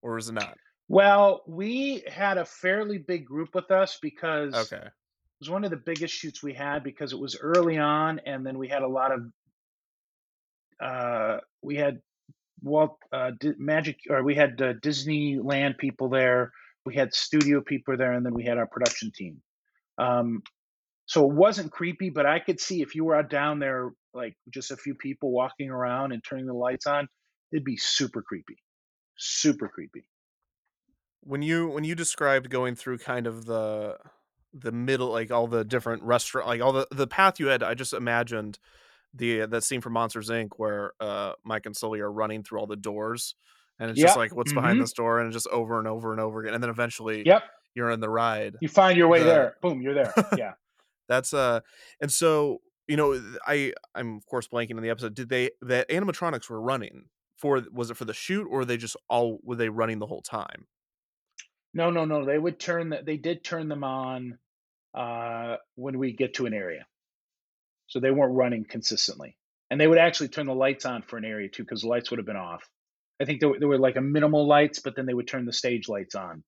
or is it not? well we had a fairly big group with us because Okay. Was one of the biggest shoots we had because it was early on and then we had a lot of uh we had Walt uh Di- Magic or we had uh, Disneyland people there we had studio people there and then we had our production team. Um so it wasn't creepy but I could see if you were out down there like just a few people walking around and turning the lights on it'd be super creepy super creepy. When you when you described going through kind of the the middle, like all the different restaurant, like all the the path you had. I just imagined the that scene from Monsters Inc. where uh Mike and Sully are running through all the doors, and it's just like what's behind this door, and just over and over and over again, and then eventually Yep. you're in the ride. You find your way The- there. Boom, you're there. Yeah. That's uh, and so you know, I I'm of course blanking in the episode. Did they the animatronics were running for? Was it for the shoot, or were they just all were they running the whole time? No, no, no. They would turn that. They did turn them on uh, when we get to an area, so they weren't running consistently. And they would actually turn the lights on for an area too, because the lights would have been off. I think there were, there were like a minimal lights, but then they would turn the stage lights on,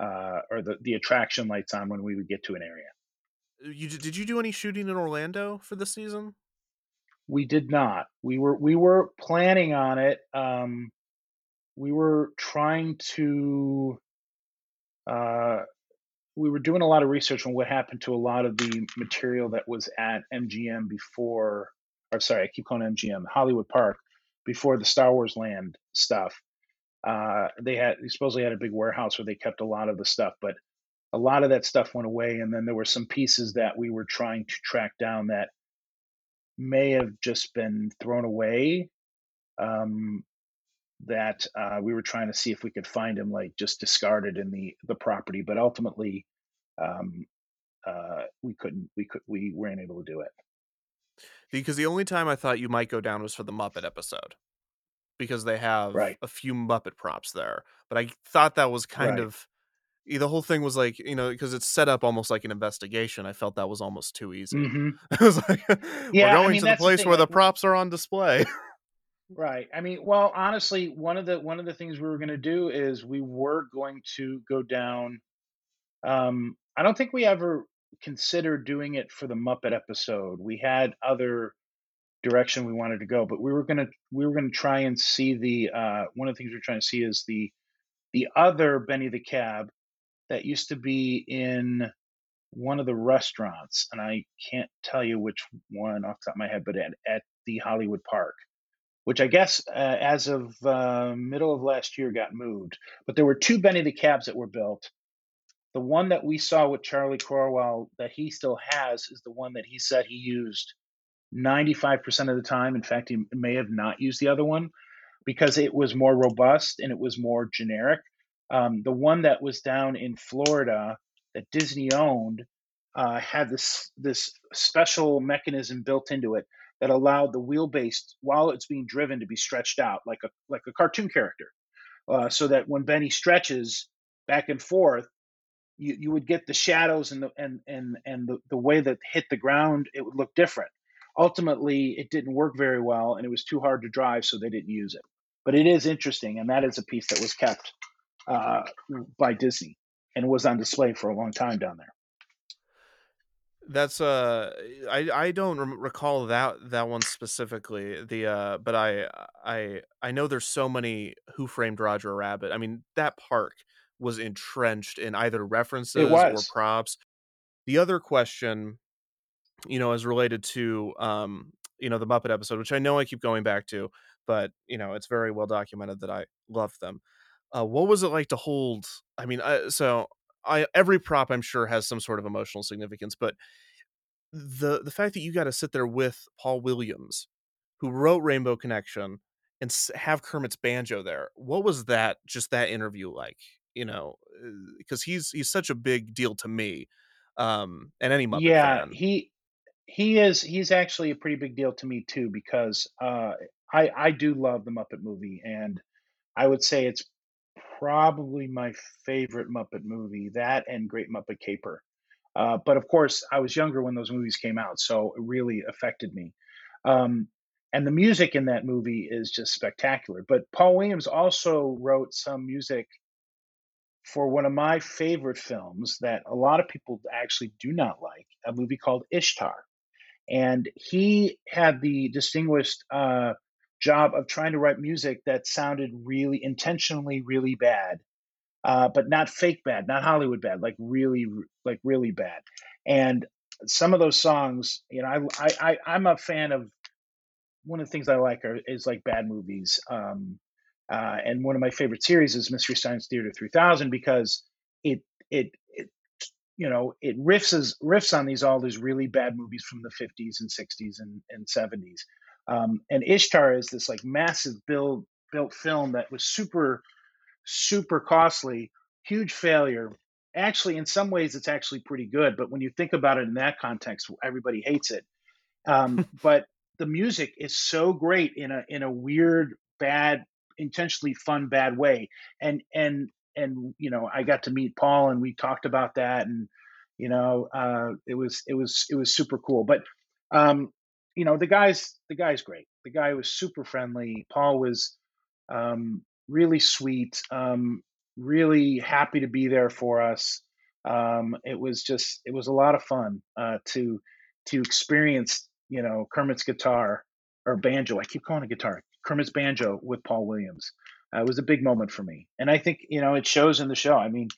uh, or the the attraction lights on when we would get to an area. You d- did you do any shooting in Orlando for this season? We did not. We were we were planning on it. Um, we were trying to. Uh, we were doing a lot of research on what happened to a lot of the material that was at MGM before. I'm sorry, I keep calling MGM Hollywood Park before the Star Wars Land stuff. Uh, they had they supposedly had a big warehouse where they kept a lot of the stuff, but a lot of that stuff went away, and then there were some pieces that we were trying to track down that may have just been thrown away. Um, that uh, we were trying to see if we could find him, like just discarded in the the property, but ultimately, um, uh, we couldn't. We could. We weren't able to do it. Because the only time I thought you might go down was for the Muppet episode, because they have Right. a few Muppet props there. But I thought that was kind Right. of eh, the whole thing was like you know because it's set up almost like an investigation. I felt that was almost too easy. hmm I was like, Yeah, we're going mean, to the that's the place where the like, props are on display. Right. I mean, well, honestly, one of the one of the things we were going to do is we were going to go down. Um, I don't think we ever considered doing it for the Muppet episode. We had other direction we wanted to go, but we were gonna we were gonna try and see the uh, one of the things we are trying to see is the the other Benny the Cab that used to be in one of the restaurants, and I can't tell you which one off the top of my head, but at, at the Hollywood Park which I guess uh, as of uh, middle of last year got moved. But there were two Benny the Cabs that were built. The one that we saw with Charlie Corwell that he still has is the one that he said he used 95% of the time. In fact, he may have not used the other one because it was more robust and it was more generic. Um, the one that was down in Florida that Disney owned uh, had this this special mechanism built into it that allowed the wheelbase while it's being driven to be stretched out like a like a cartoon character, uh, so that when Benny stretches back and forth, you, you would get the shadows and the and and and the, the way that hit the ground it would look different. Ultimately, it didn't work very well, and it was too hard to drive, so they didn't use it. But it is interesting, and that is a piece that was kept uh, by Disney and was on display for a long time down there. That's uh, I I don't rem- recall that that one specifically. The uh, but I I I know there's so many Who Framed Roger Rabbit. I mean that park was entrenched in either references or props. The other question, you know, is related to um, you know, the Muppet episode, which I know I keep going back to, but you know, it's very well documented that I love them. Uh, what was it like to hold? I mean, I, so I every prop I'm sure has some sort of emotional significance, but the the fact that you got to sit there with Paul Williams, who wrote Rainbow Connection, and have Kermit's banjo there, what was that? Just that interview like? You know, because he's he's such a big deal to me, um, and any Muppet yeah, fan. he he is he's actually a pretty big deal to me too because uh, I I do love the Muppet movie and I would say it's probably my favorite Muppet movie that and Great Muppet Caper. Uh, but of course, I was younger when those movies came out, so it really affected me. Um, and the music in that movie is just spectacular. But Paul Williams also wrote some music for one of my favorite films that a lot of people actually do not like, a movie called Ishtar. And he had the distinguished uh, job of trying to write music that sounded really intentionally really bad, uh, but not fake bad, not Hollywood bad, like really, like really bad. And some of those songs, you know, I, I, I I'm a fan of one of the things I like are, is like bad movies. Um, uh, and one of my favorite series is Mystery Science Theater 3000 because it it it you know it riffs riffs on these all these really bad movies from the 50s and 60s and, and 70s um, and ishtar is this like massive build built film that was super super costly huge failure. Actually in some ways it's actually pretty good but when you think about it in that context everybody hates it. Um, but the music is so great in a in a weird bad intentionally fun bad way. And and and you know i got to meet paul and we talked about that and you know uh, it was it was it was super cool. But um, you know the guy's the guy's great. The guy was super friendly. Paul was um, really sweet um, really happy to be there for us. Um, it was just it was a lot of fun uh, to to experience you know kermit's guitar or banjo. I keep calling it guitar. Kermit's banjo with paul williams. Uh, it was a big moment for me. And i think you know it shows in the show. I mean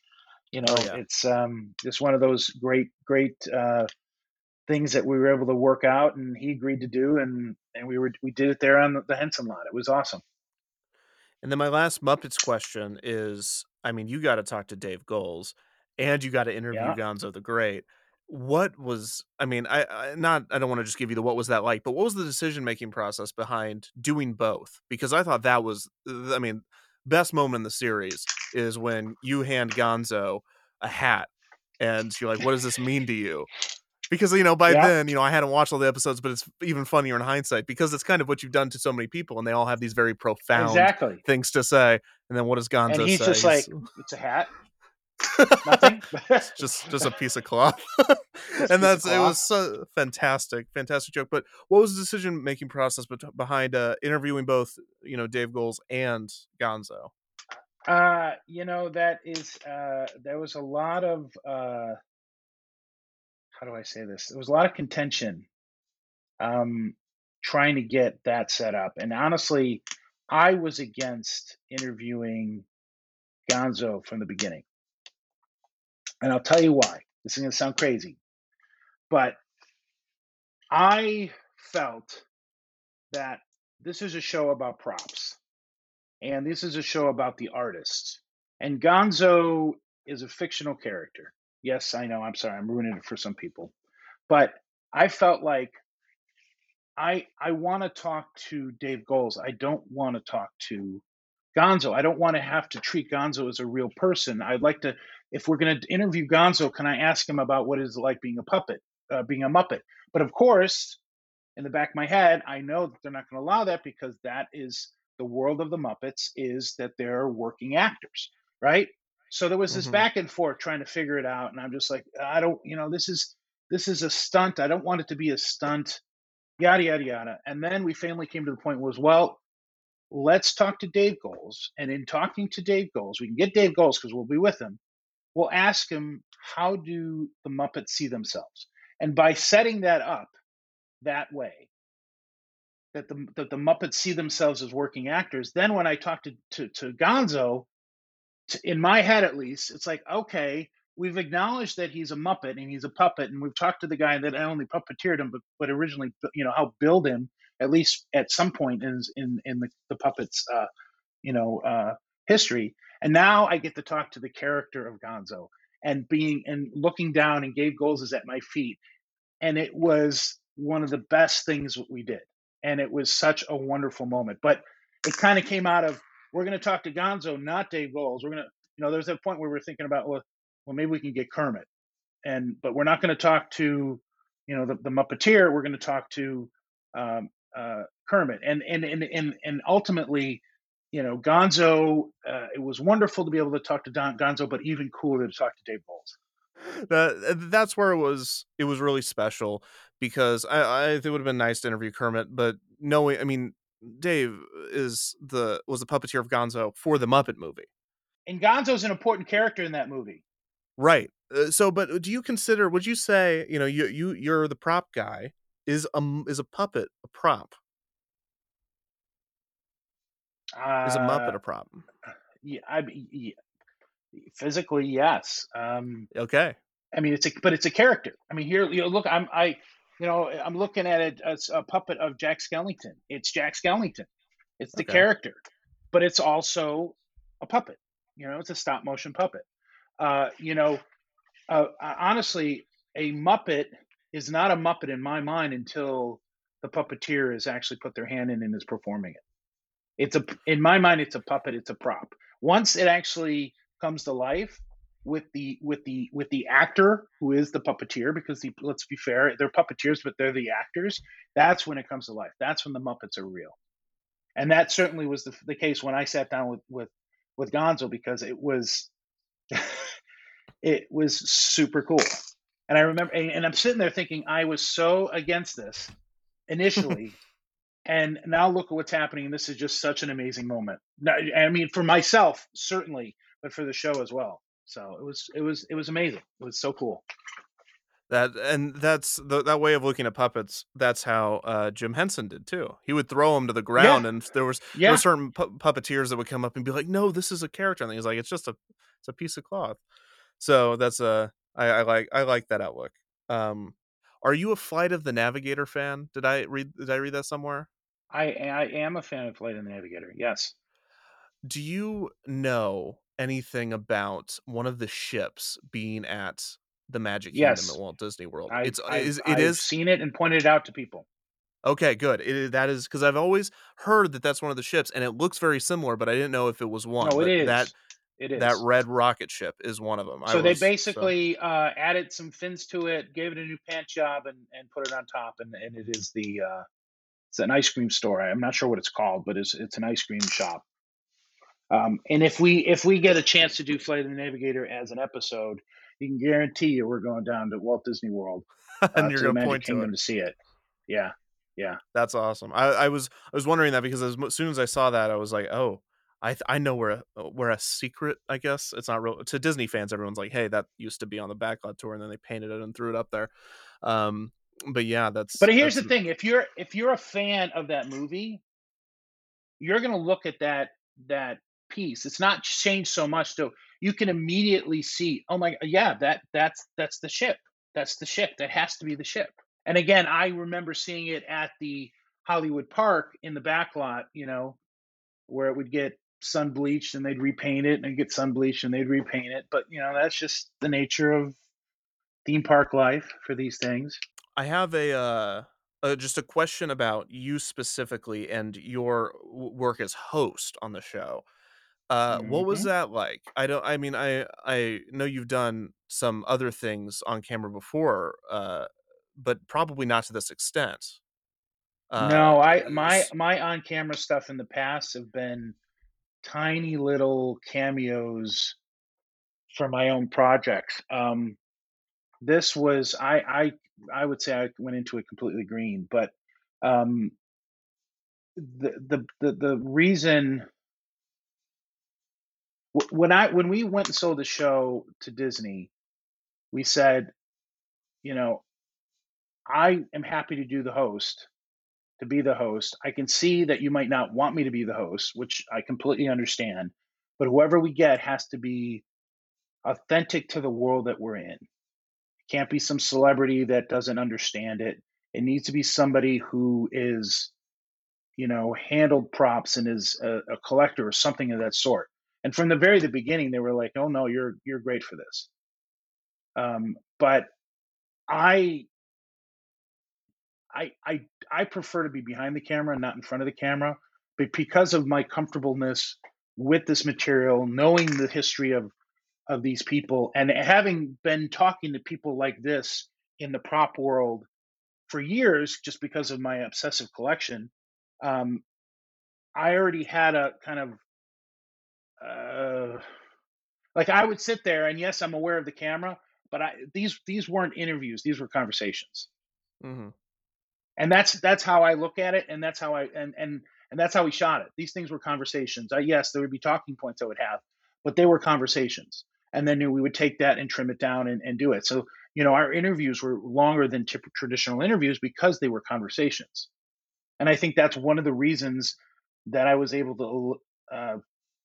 you know Oh, yeah. it's um it's one of those great great uh things that we were able to work out and he agreed to do and and we were we did it there on the, the henson lot it was awesome And then my last Muppets question is I mean, you got to talk to Dave Goelz and you got to interview Yeah. Gonzo the Great. What was, I mean, I, I not, I don't want to just give you the what was that like, but what was the decision making process behind doing both? Because I thought that was, I mean, best moment in the series is when you hand Gonzo a hat and you're like, what does this mean to you? Because, you know, by Yeah. then, you know, I hadn't watched all the episodes, but it's even funnier in hindsight because it's kind of what you've done to so many people and they all have these very profound exactly things to say. And then what does Gonzo and he's say? just like it's a hat nothing just just a piece of cloth. and that's it was so fantastic, fantastic joke. But what was the decision making process behind uh, interviewing both, you know, Dave Goelz and Gonzo? Uh, you know, that is uh there was a lot of uh how do I say this? There was a lot of contention um trying to get that set up. And honestly, I was against interviewing Gonzo from the beginning. And I'll tell you why. This is going to sound crazy. But I felt that this is a show about props and this is a show about the artist. And Gonzo is a fictional character. Yes, I know. I'm sorry. I'm ruining it for some people. But I felt like I I want to talk to Dave Goelz. I don't want to talk to Gonzo. I don't want to have to treat Gonzo as a real person. I'd like to, if we're going to interview Gonzo, can I ask him about what it's like being a puppet, uh, being a Muppet? But of course, in the back of my head, I know that they're not going to allow that because that is the world of the Muppets is that they're working actors, right? So there was this Mhm. back and forth trying to figure it out, and I'm just like, I don't, you know, this is this is a stunt. I don't want it to be a stunt, yada yada yada. And then we finally came to the point was, well, let's talk to Dave Goelz, and in talking to Dave Goelz, we can get Dave Goelz because we'll be with him. We'll ask him how do the Muppets see themselves, and by setting that up that way, that the that the Muppets see themselves as working actors. Then when I talked to to, to Gonzo, in my head at least, it's like okay, we've acknowledged that he's a Muppet and he's a puppet, and we've talked to the guy that not only puppeteered him but but originally you know helped build him at least at some point in in in the, the puppets uh, you know uh, history. And now I get to talk to the character of Gonzo and being and looking down and Gabe Goelz is at my feet, and it was one of the best things we did and it was such a wonderful moment. But it kind of came out of we're going to talk to Gonzo, not Dave Goelz. We're going to, you know, there's that point where we're thinking about well, well, maybe we can get Kermit, and but we're not going to talk to, you know, the, the Muppeteer. We're going to talk to um, uh, Kermit, and and and and and ultimately, you know, Gonzo. Uh, it was wonderful to be able to talk to Don Gonzo, but even cooler to talk to Dave Goles. That that's where it was. It was really special because I, I it would have been nice to interview Kermit, but knowing, I mean, Dave is the was the puppeteer of Gonzo for the Muppet movie, And Gonzo's an important character in that movie. right? Uh, so, but do you consider? Would you say, you know, you you you're the prop guy? Is a is a puppet a prop? Uh, Is a Muppet a prop? yeah, I, yeah, physically yes. Um, Okay, I mean, it's a but it's a character. I mean, here you know, look, I'm I, you know, I'm looking at it as a puppet of Jack Skellington. It's Jack Skellington. It's the Okay. character, but it's also a puppet. You know, it's a stop motion puppet. Uh, you know, uh, honestly, a Muppet is not a Muppet in my mind until the puppeteer has actually put their hand in and is performing it. It's a in my mind, it's a puppet. It's a prop. Once it actually comes to life with the with the with the actor who is the puppeteer, because the, let's be fair, they're puppeteers, but they're the actors. That's when it comes to life. That's when the Muppets are real, and that certainly was the, the case when I sat down with with with Gonzo because it was it was super cool. And I remember, and I'm sitting there thinking, I was so against this initially. and now look at what's happening. This is just such an amazing moment. I mean, for myself, certainly, but for the show as well. So it was, it was, it was amazing. It was so cool. That and that's the, that way of looking at puppets. That's how uh, Jim Henson did too. He would throw them to the ground, Yeah. and there was Yeah. there were certain pu- puppeteers that would come up and be like, "No, this is a character," and he's like, "It's just a it's a piece of cloth." So that's a I, I like I like that outlook. Um, are you a Flight of the Navigator fan? Did I read Did I read that somewhere? I, I am a fan of Flight of the Navigator. Yes. Do you know anything about one of the ships being at the Magic Kingdom Yes. at Walt Disney World? I, it's I, is it I've is seen it and pointed it out to people. Okay, good. It, that is because I've always heard that that's one of the ships, and it looks very similar, but I didn't know if it was one. no, it is. That it is. that red rocket ship is one of them. So they was- so- basically uh, added some fins to it, gave it a new paint job, and, and put it on top, and, and it is the uh, it's an ice cream store. I'm not sure what it's called, but it's it's an ice cream shop. Um, and if we if we get a chance to do Flight of the Navigator as an episode, you can guarantee you we're going down to Walt Disney World uh, and you're to the gonna Magic point to Kingdom it. to see it. Yeah, yeah. That's awesome. I, I was I was wondering that because as, mo- soon as I saw that, I was like, oh, I th- I know where a, where a secret. I guess it's not real to Disney fans. Everyone's like, hey, that used to be on the backlot tour, and then they painted it and threw it up there. Um, but yeah, that's. But here's that's the thing: if you're if you're a fan of that movie, you're going to look at that that piece. It's not changed so much, so you can immediately see. Oh my, yeah, that that's that's the ship. That's the ship. That has to be the ship. And again, I remember seeing it at the Hollywood Park in the back lot. You know, where it would get sun bleached and they'd repaint it, and get sun bleached and they'd repaint it. But you know, that's just the nature of theme park life for these things. I have a uh, uh just a question about you specifically and your work as host on the show. Uh, what was Mhm. that like? I don't. I mean, I I know you've done some other things on camera before, uh, but probably not to this extent. Uh, no, I my my on camera stuff in the past have been tiny little cameos for my own projects. Um, this was I I I would say I went into it completely green, but um, the the the the reason when I when we went and sold the show to Disney, we said, you know, I am happy to do the host, to be the host. I can see that you might not want me to be the host, which I completely understand. But whoever we get has to be authentic to the world that we're in. It can't be some celebrity that doesn't understand it. It needs to be somebody who is, you know, handled props and is a, a collector or something of that sort. And from the very the beginning, they were like, "Oh no, you're you're great for this." Um, but I I I I prefer to be behind the camera not in front of the camera, but because of my comfortableness with this material, knowing the history of of these people, and having been talking to people like this in the prop world for years, just because of my obsessive collection, um, I already had a kind of uh, like I would sit there, and yes, I'm aware of the camera, but I these these weren't interviews; these were conversations Mm-hmm. and that's that's how I look at it, and that's how I and and and that's how we shot it. These things were conversations. I, yes, there would be talking points I would have, but they were conversations, and then we would take that and trim it down and, and do it. So you know, our interviews were longer than tip- traditional interviews because they were conversations, and I think that's one of the reasons that I was able to, uh,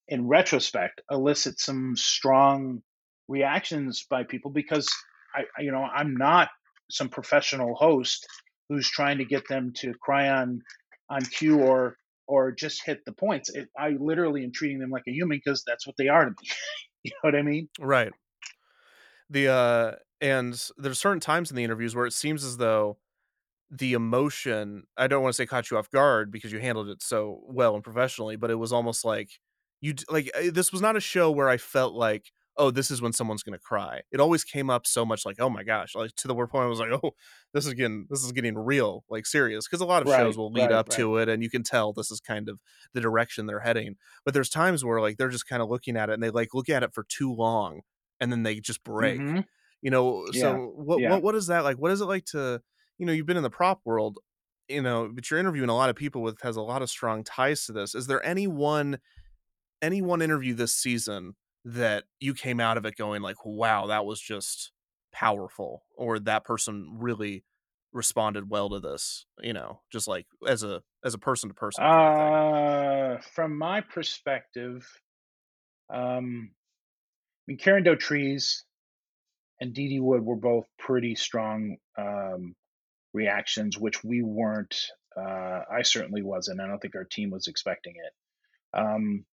in retrospect, elicit some strong reactions by people because I, you know, I'm not some professional host who's trying to get them to cry on on cue or or just hit the points. It, I literally am treating them like a human because that's what they are to me. you know what I mean? Right. the uh and there's certain times in the interviews where it seems as though the emotion i don't want to say caught you off guard because you handled it so well and professionally but it was almost like you like this was not a show where i felt like oh this is when someone's gonna cry it always came up so much like oh my gosh like to the point i was like oh this is getting this is getting real like serious because a lot of shows will lead right, up right. to it and you can tell this is kind of the direction they're heading but there's times where like they're just kind of looking at it and they like look at it for too long and then they just break Mhm. you know Yeah, so what yeah. what what is that like what is it like to you know you've been in the prop world you know but you're interviewing a lot of people with has a lot of strong ties to this is there any one any one interview this season that you came out of it going like wow that was just powerful or that person really responded well to this you know just like as a as a person to person Uh, from my perspective, um, I mean, Karen Dotrice and Dee Dee Wood were both pretty strong um, reactions, which we weren't. Uh, I certainly wasn't. I don't think our team was expecting it. Um,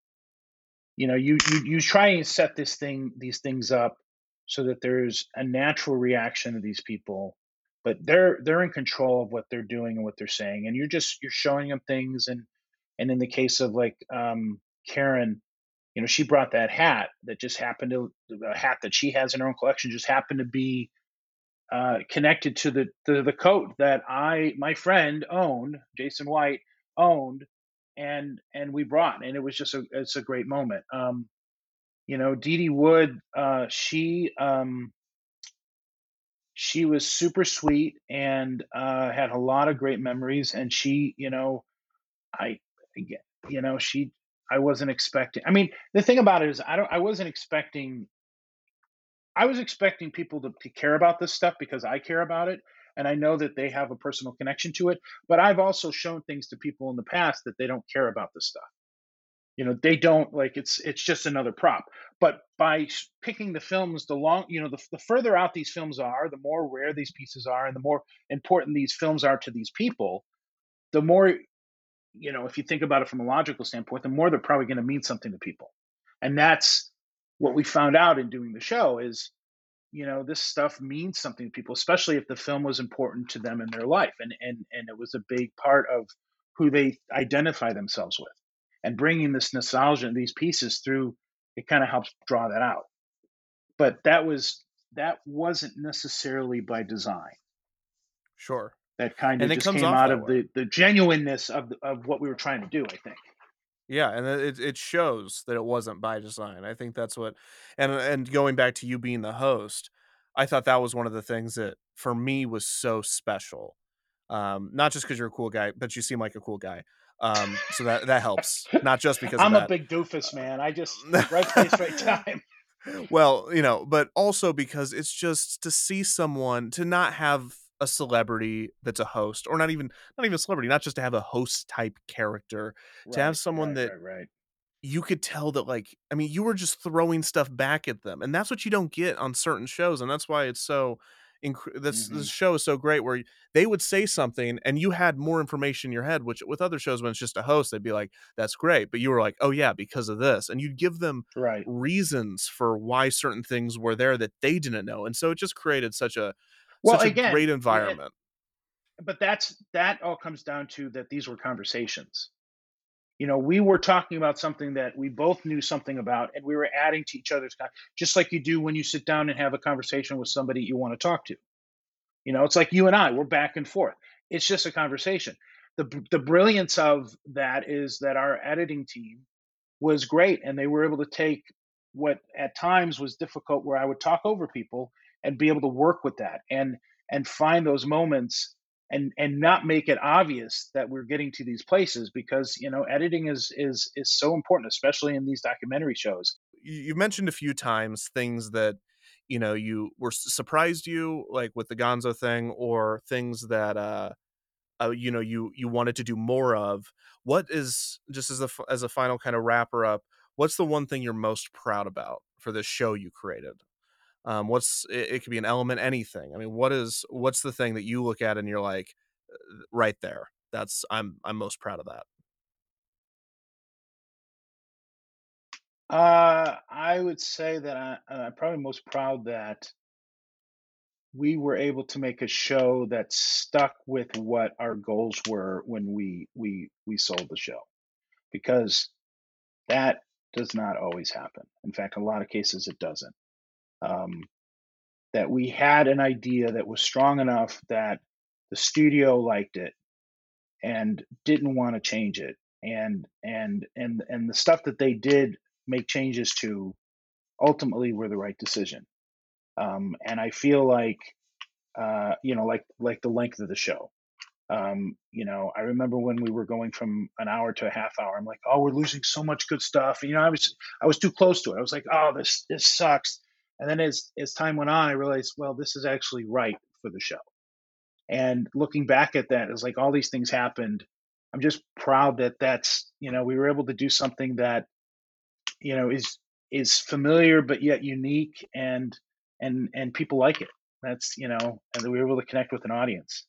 you know, you, you you try and set this thing, these things up, so that there's a natural reaction to these people, but they're they're in control of what they're doing and what they're saying, and you're just you're showing them things, and and in the case of like um, Karen, you know, she brought that hat that just happened to a hat that she has in her own collection just happened to be uh, connected to the, the the coat that I my friend owned, Jason White owned, and and we brought, and it was just a it's a great moment. Um, you know, Dee Dee Wood, uh, she um, she was super sweet and uh, had a lot of great memories, and she, you know, I, you know, she, I wasn't expecting. I mean, the thing about it is, I don't, I wasn't expecting. I was expecting people to, to care about this stuff because I care about it, and I know that they have a personal connection to it. But I've also shown things to people in the past that they don't care about this stuff. You know, they don't like it's it's just another prop. But by picking the films, the long, you know, the, the further out these films are, the more rare these pieces are, and the more important these films are to these people, the more you know, if you think about it from a logical standpoint, the more they're probably going to mean something to people. And that's what we found out in doing the show is, you know, this stuff means something to people, especially if the film was important to them in their life. And, and, and it was a big part of who they identify themselves with. And bringing this nostalgia and these pieces through, it kind of helps draw that out. But that was, that wasn't necessarily by design sure that kind of And just comes came out of way. the, the genuineness of, the, of what we were trying to do, I think. Yeah, and it it shows that it wasn't by design. I think that's what and and going back to you being the host, I thought that was one of the things that for me was so special. Um, not just because you're a cool guy, but you seem like a cool guy. Um, so that that helps. Not just because I'm a big doofus, man. I just right place, right time. well, you know, but also because it's just to see someone to not have a celebrity that's a host or not even not even a celebrity, not just to have a host type character, to have someone right, that right, right. you could tell that like i mean you were just throwing stuff back at them and that's what you don't get on certain shows and that's why it's so inc- this Mhm. this show is so great where they would say something and you had more information in your head which with other shows when it's just a host they'd be like that's great but you were like oh yeah because of this and you'd give them Right. reasons for why certain things were there that they didn't know and so it just created such a Well, such a again, great yeah, environment but that's that all comes down to that these were conversations. You know, we were talking about something that we both knew something about, and we were adding to each other's, just like you do when you sit down and have a conversation with somebody you want to talk to. You know, it's like you and I, we're back and forth. It's just a conversation. The the brilliance of that is that our editing team was great, and they were able to take what at times was difficult, where I would talk over people and be able to work with that and and find those moments and and not make it obvious that we're getting to these places because you know editing is is is so important, especially in these documentary shows. you mentioned a few times things that you know you were surprised you like with the gonzo thing or things that uh, uh you know you you wanted to do more of what is just as a as a final kind of wrapper up what's the one thing you're most proud about for this show you created um what's it, it could be an element anything. I mean what is what's the thing that you look at and you're like uh, right there. That's i'm i'm most proud of that. Uh, I would say that I, I'm probably most proud that we were able to make a show that stuck with what our goals were when we we we sold the show because that does not always happen. In fact a lot of cases it doesn't um, that we had an idea that was strong enough that the studio liked it and didn't want to change it. And and and and the stuff that they did make changes to ultimately were the right decision. Um, and i feel like uh, you know like like the length of the show. Um, you know i remember when we were going from an hour to a half hour i'm like oh we're losing so much good stuff. And, you know i was i was too close to it. I was like oh this this sucks and then as as time went on i realized well this is actually right for the show and looking back at that, it's like all these things happened. I'm just proud that that's you know we were able to do something that you know is is familiar but yet unique and and and people like it. That's you know and that we were able to connect with an audience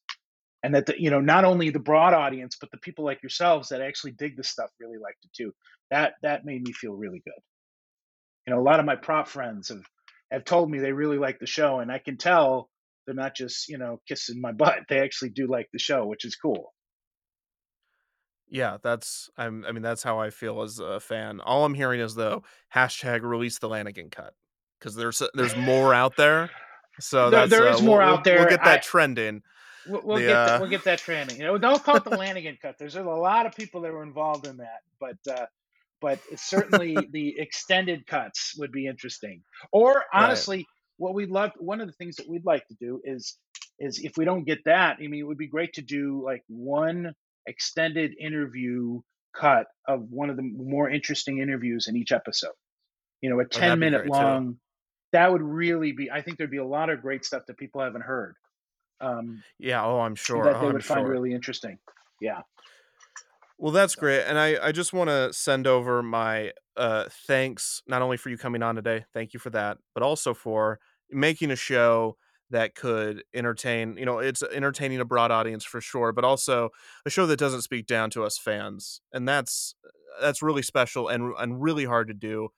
and that the, you know not only the broad audience but the people like yourselves that actually dig this stuff really liked it too that that made me feel really good you know a lot of my prop friends have have told me they really like the show and i can tell they're not just you know kissing my butt they actually do like the show which is cool. Yeah that's i'm i mean that's how i feel as a fan. All i'm hearing is though hashtag release the lanigan cut because there's there's more out there. So there, there uh, more we'll, out there. we'll get that I, trending. We'll, we'll the, get uh... that, we'll get that trending. You know don't call it the lanigan cut. There's a lot of people that were involved in that but uh but certainly the extended cuts would be interesting. Or honestly right what we'd love one of the things that we'd like to do is is if we don't get that i mean it would be great to do like one extended interview cut of one of the more interesting interviews in each episode. You know a 10 oh, minute long too. that would really be i think there'd be a lot of great stuff that people haven't heard um yeah oh i'm sure that they oh, would I'm find sure. really interesting. Yeah well, that's great. And I, I just want to send over my uh, thanks, not only for you coming on today, thank you for that, but also for making a show that could entertain you know it's entertaining a broad audience for sure but also a show that doesn't speak down to us fans and that's that's really special and and really hard to do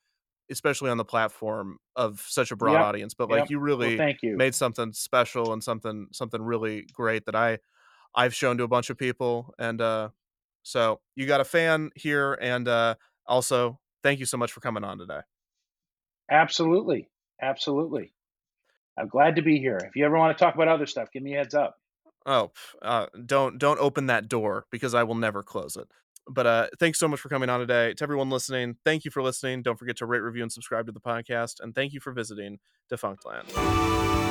especially on the platform of such a broad yep. audience but like yep. you really well, thank you. made something special and something something really great that i i've shown to a bunch of people and uh so you got a fan here and uh also thank you so much for coming on today absolutely absolutely I'm glad to be here. If you ever want to talk about other stuff, give me a heads up. Oh, uh, don't don't open that door because I will never close it. But uh, thanks so much for coming on today. To everyone listening, thank you for listening. Don't forget to rate, review, and subscribe to the podcast. And thank you for visiting Defunctland.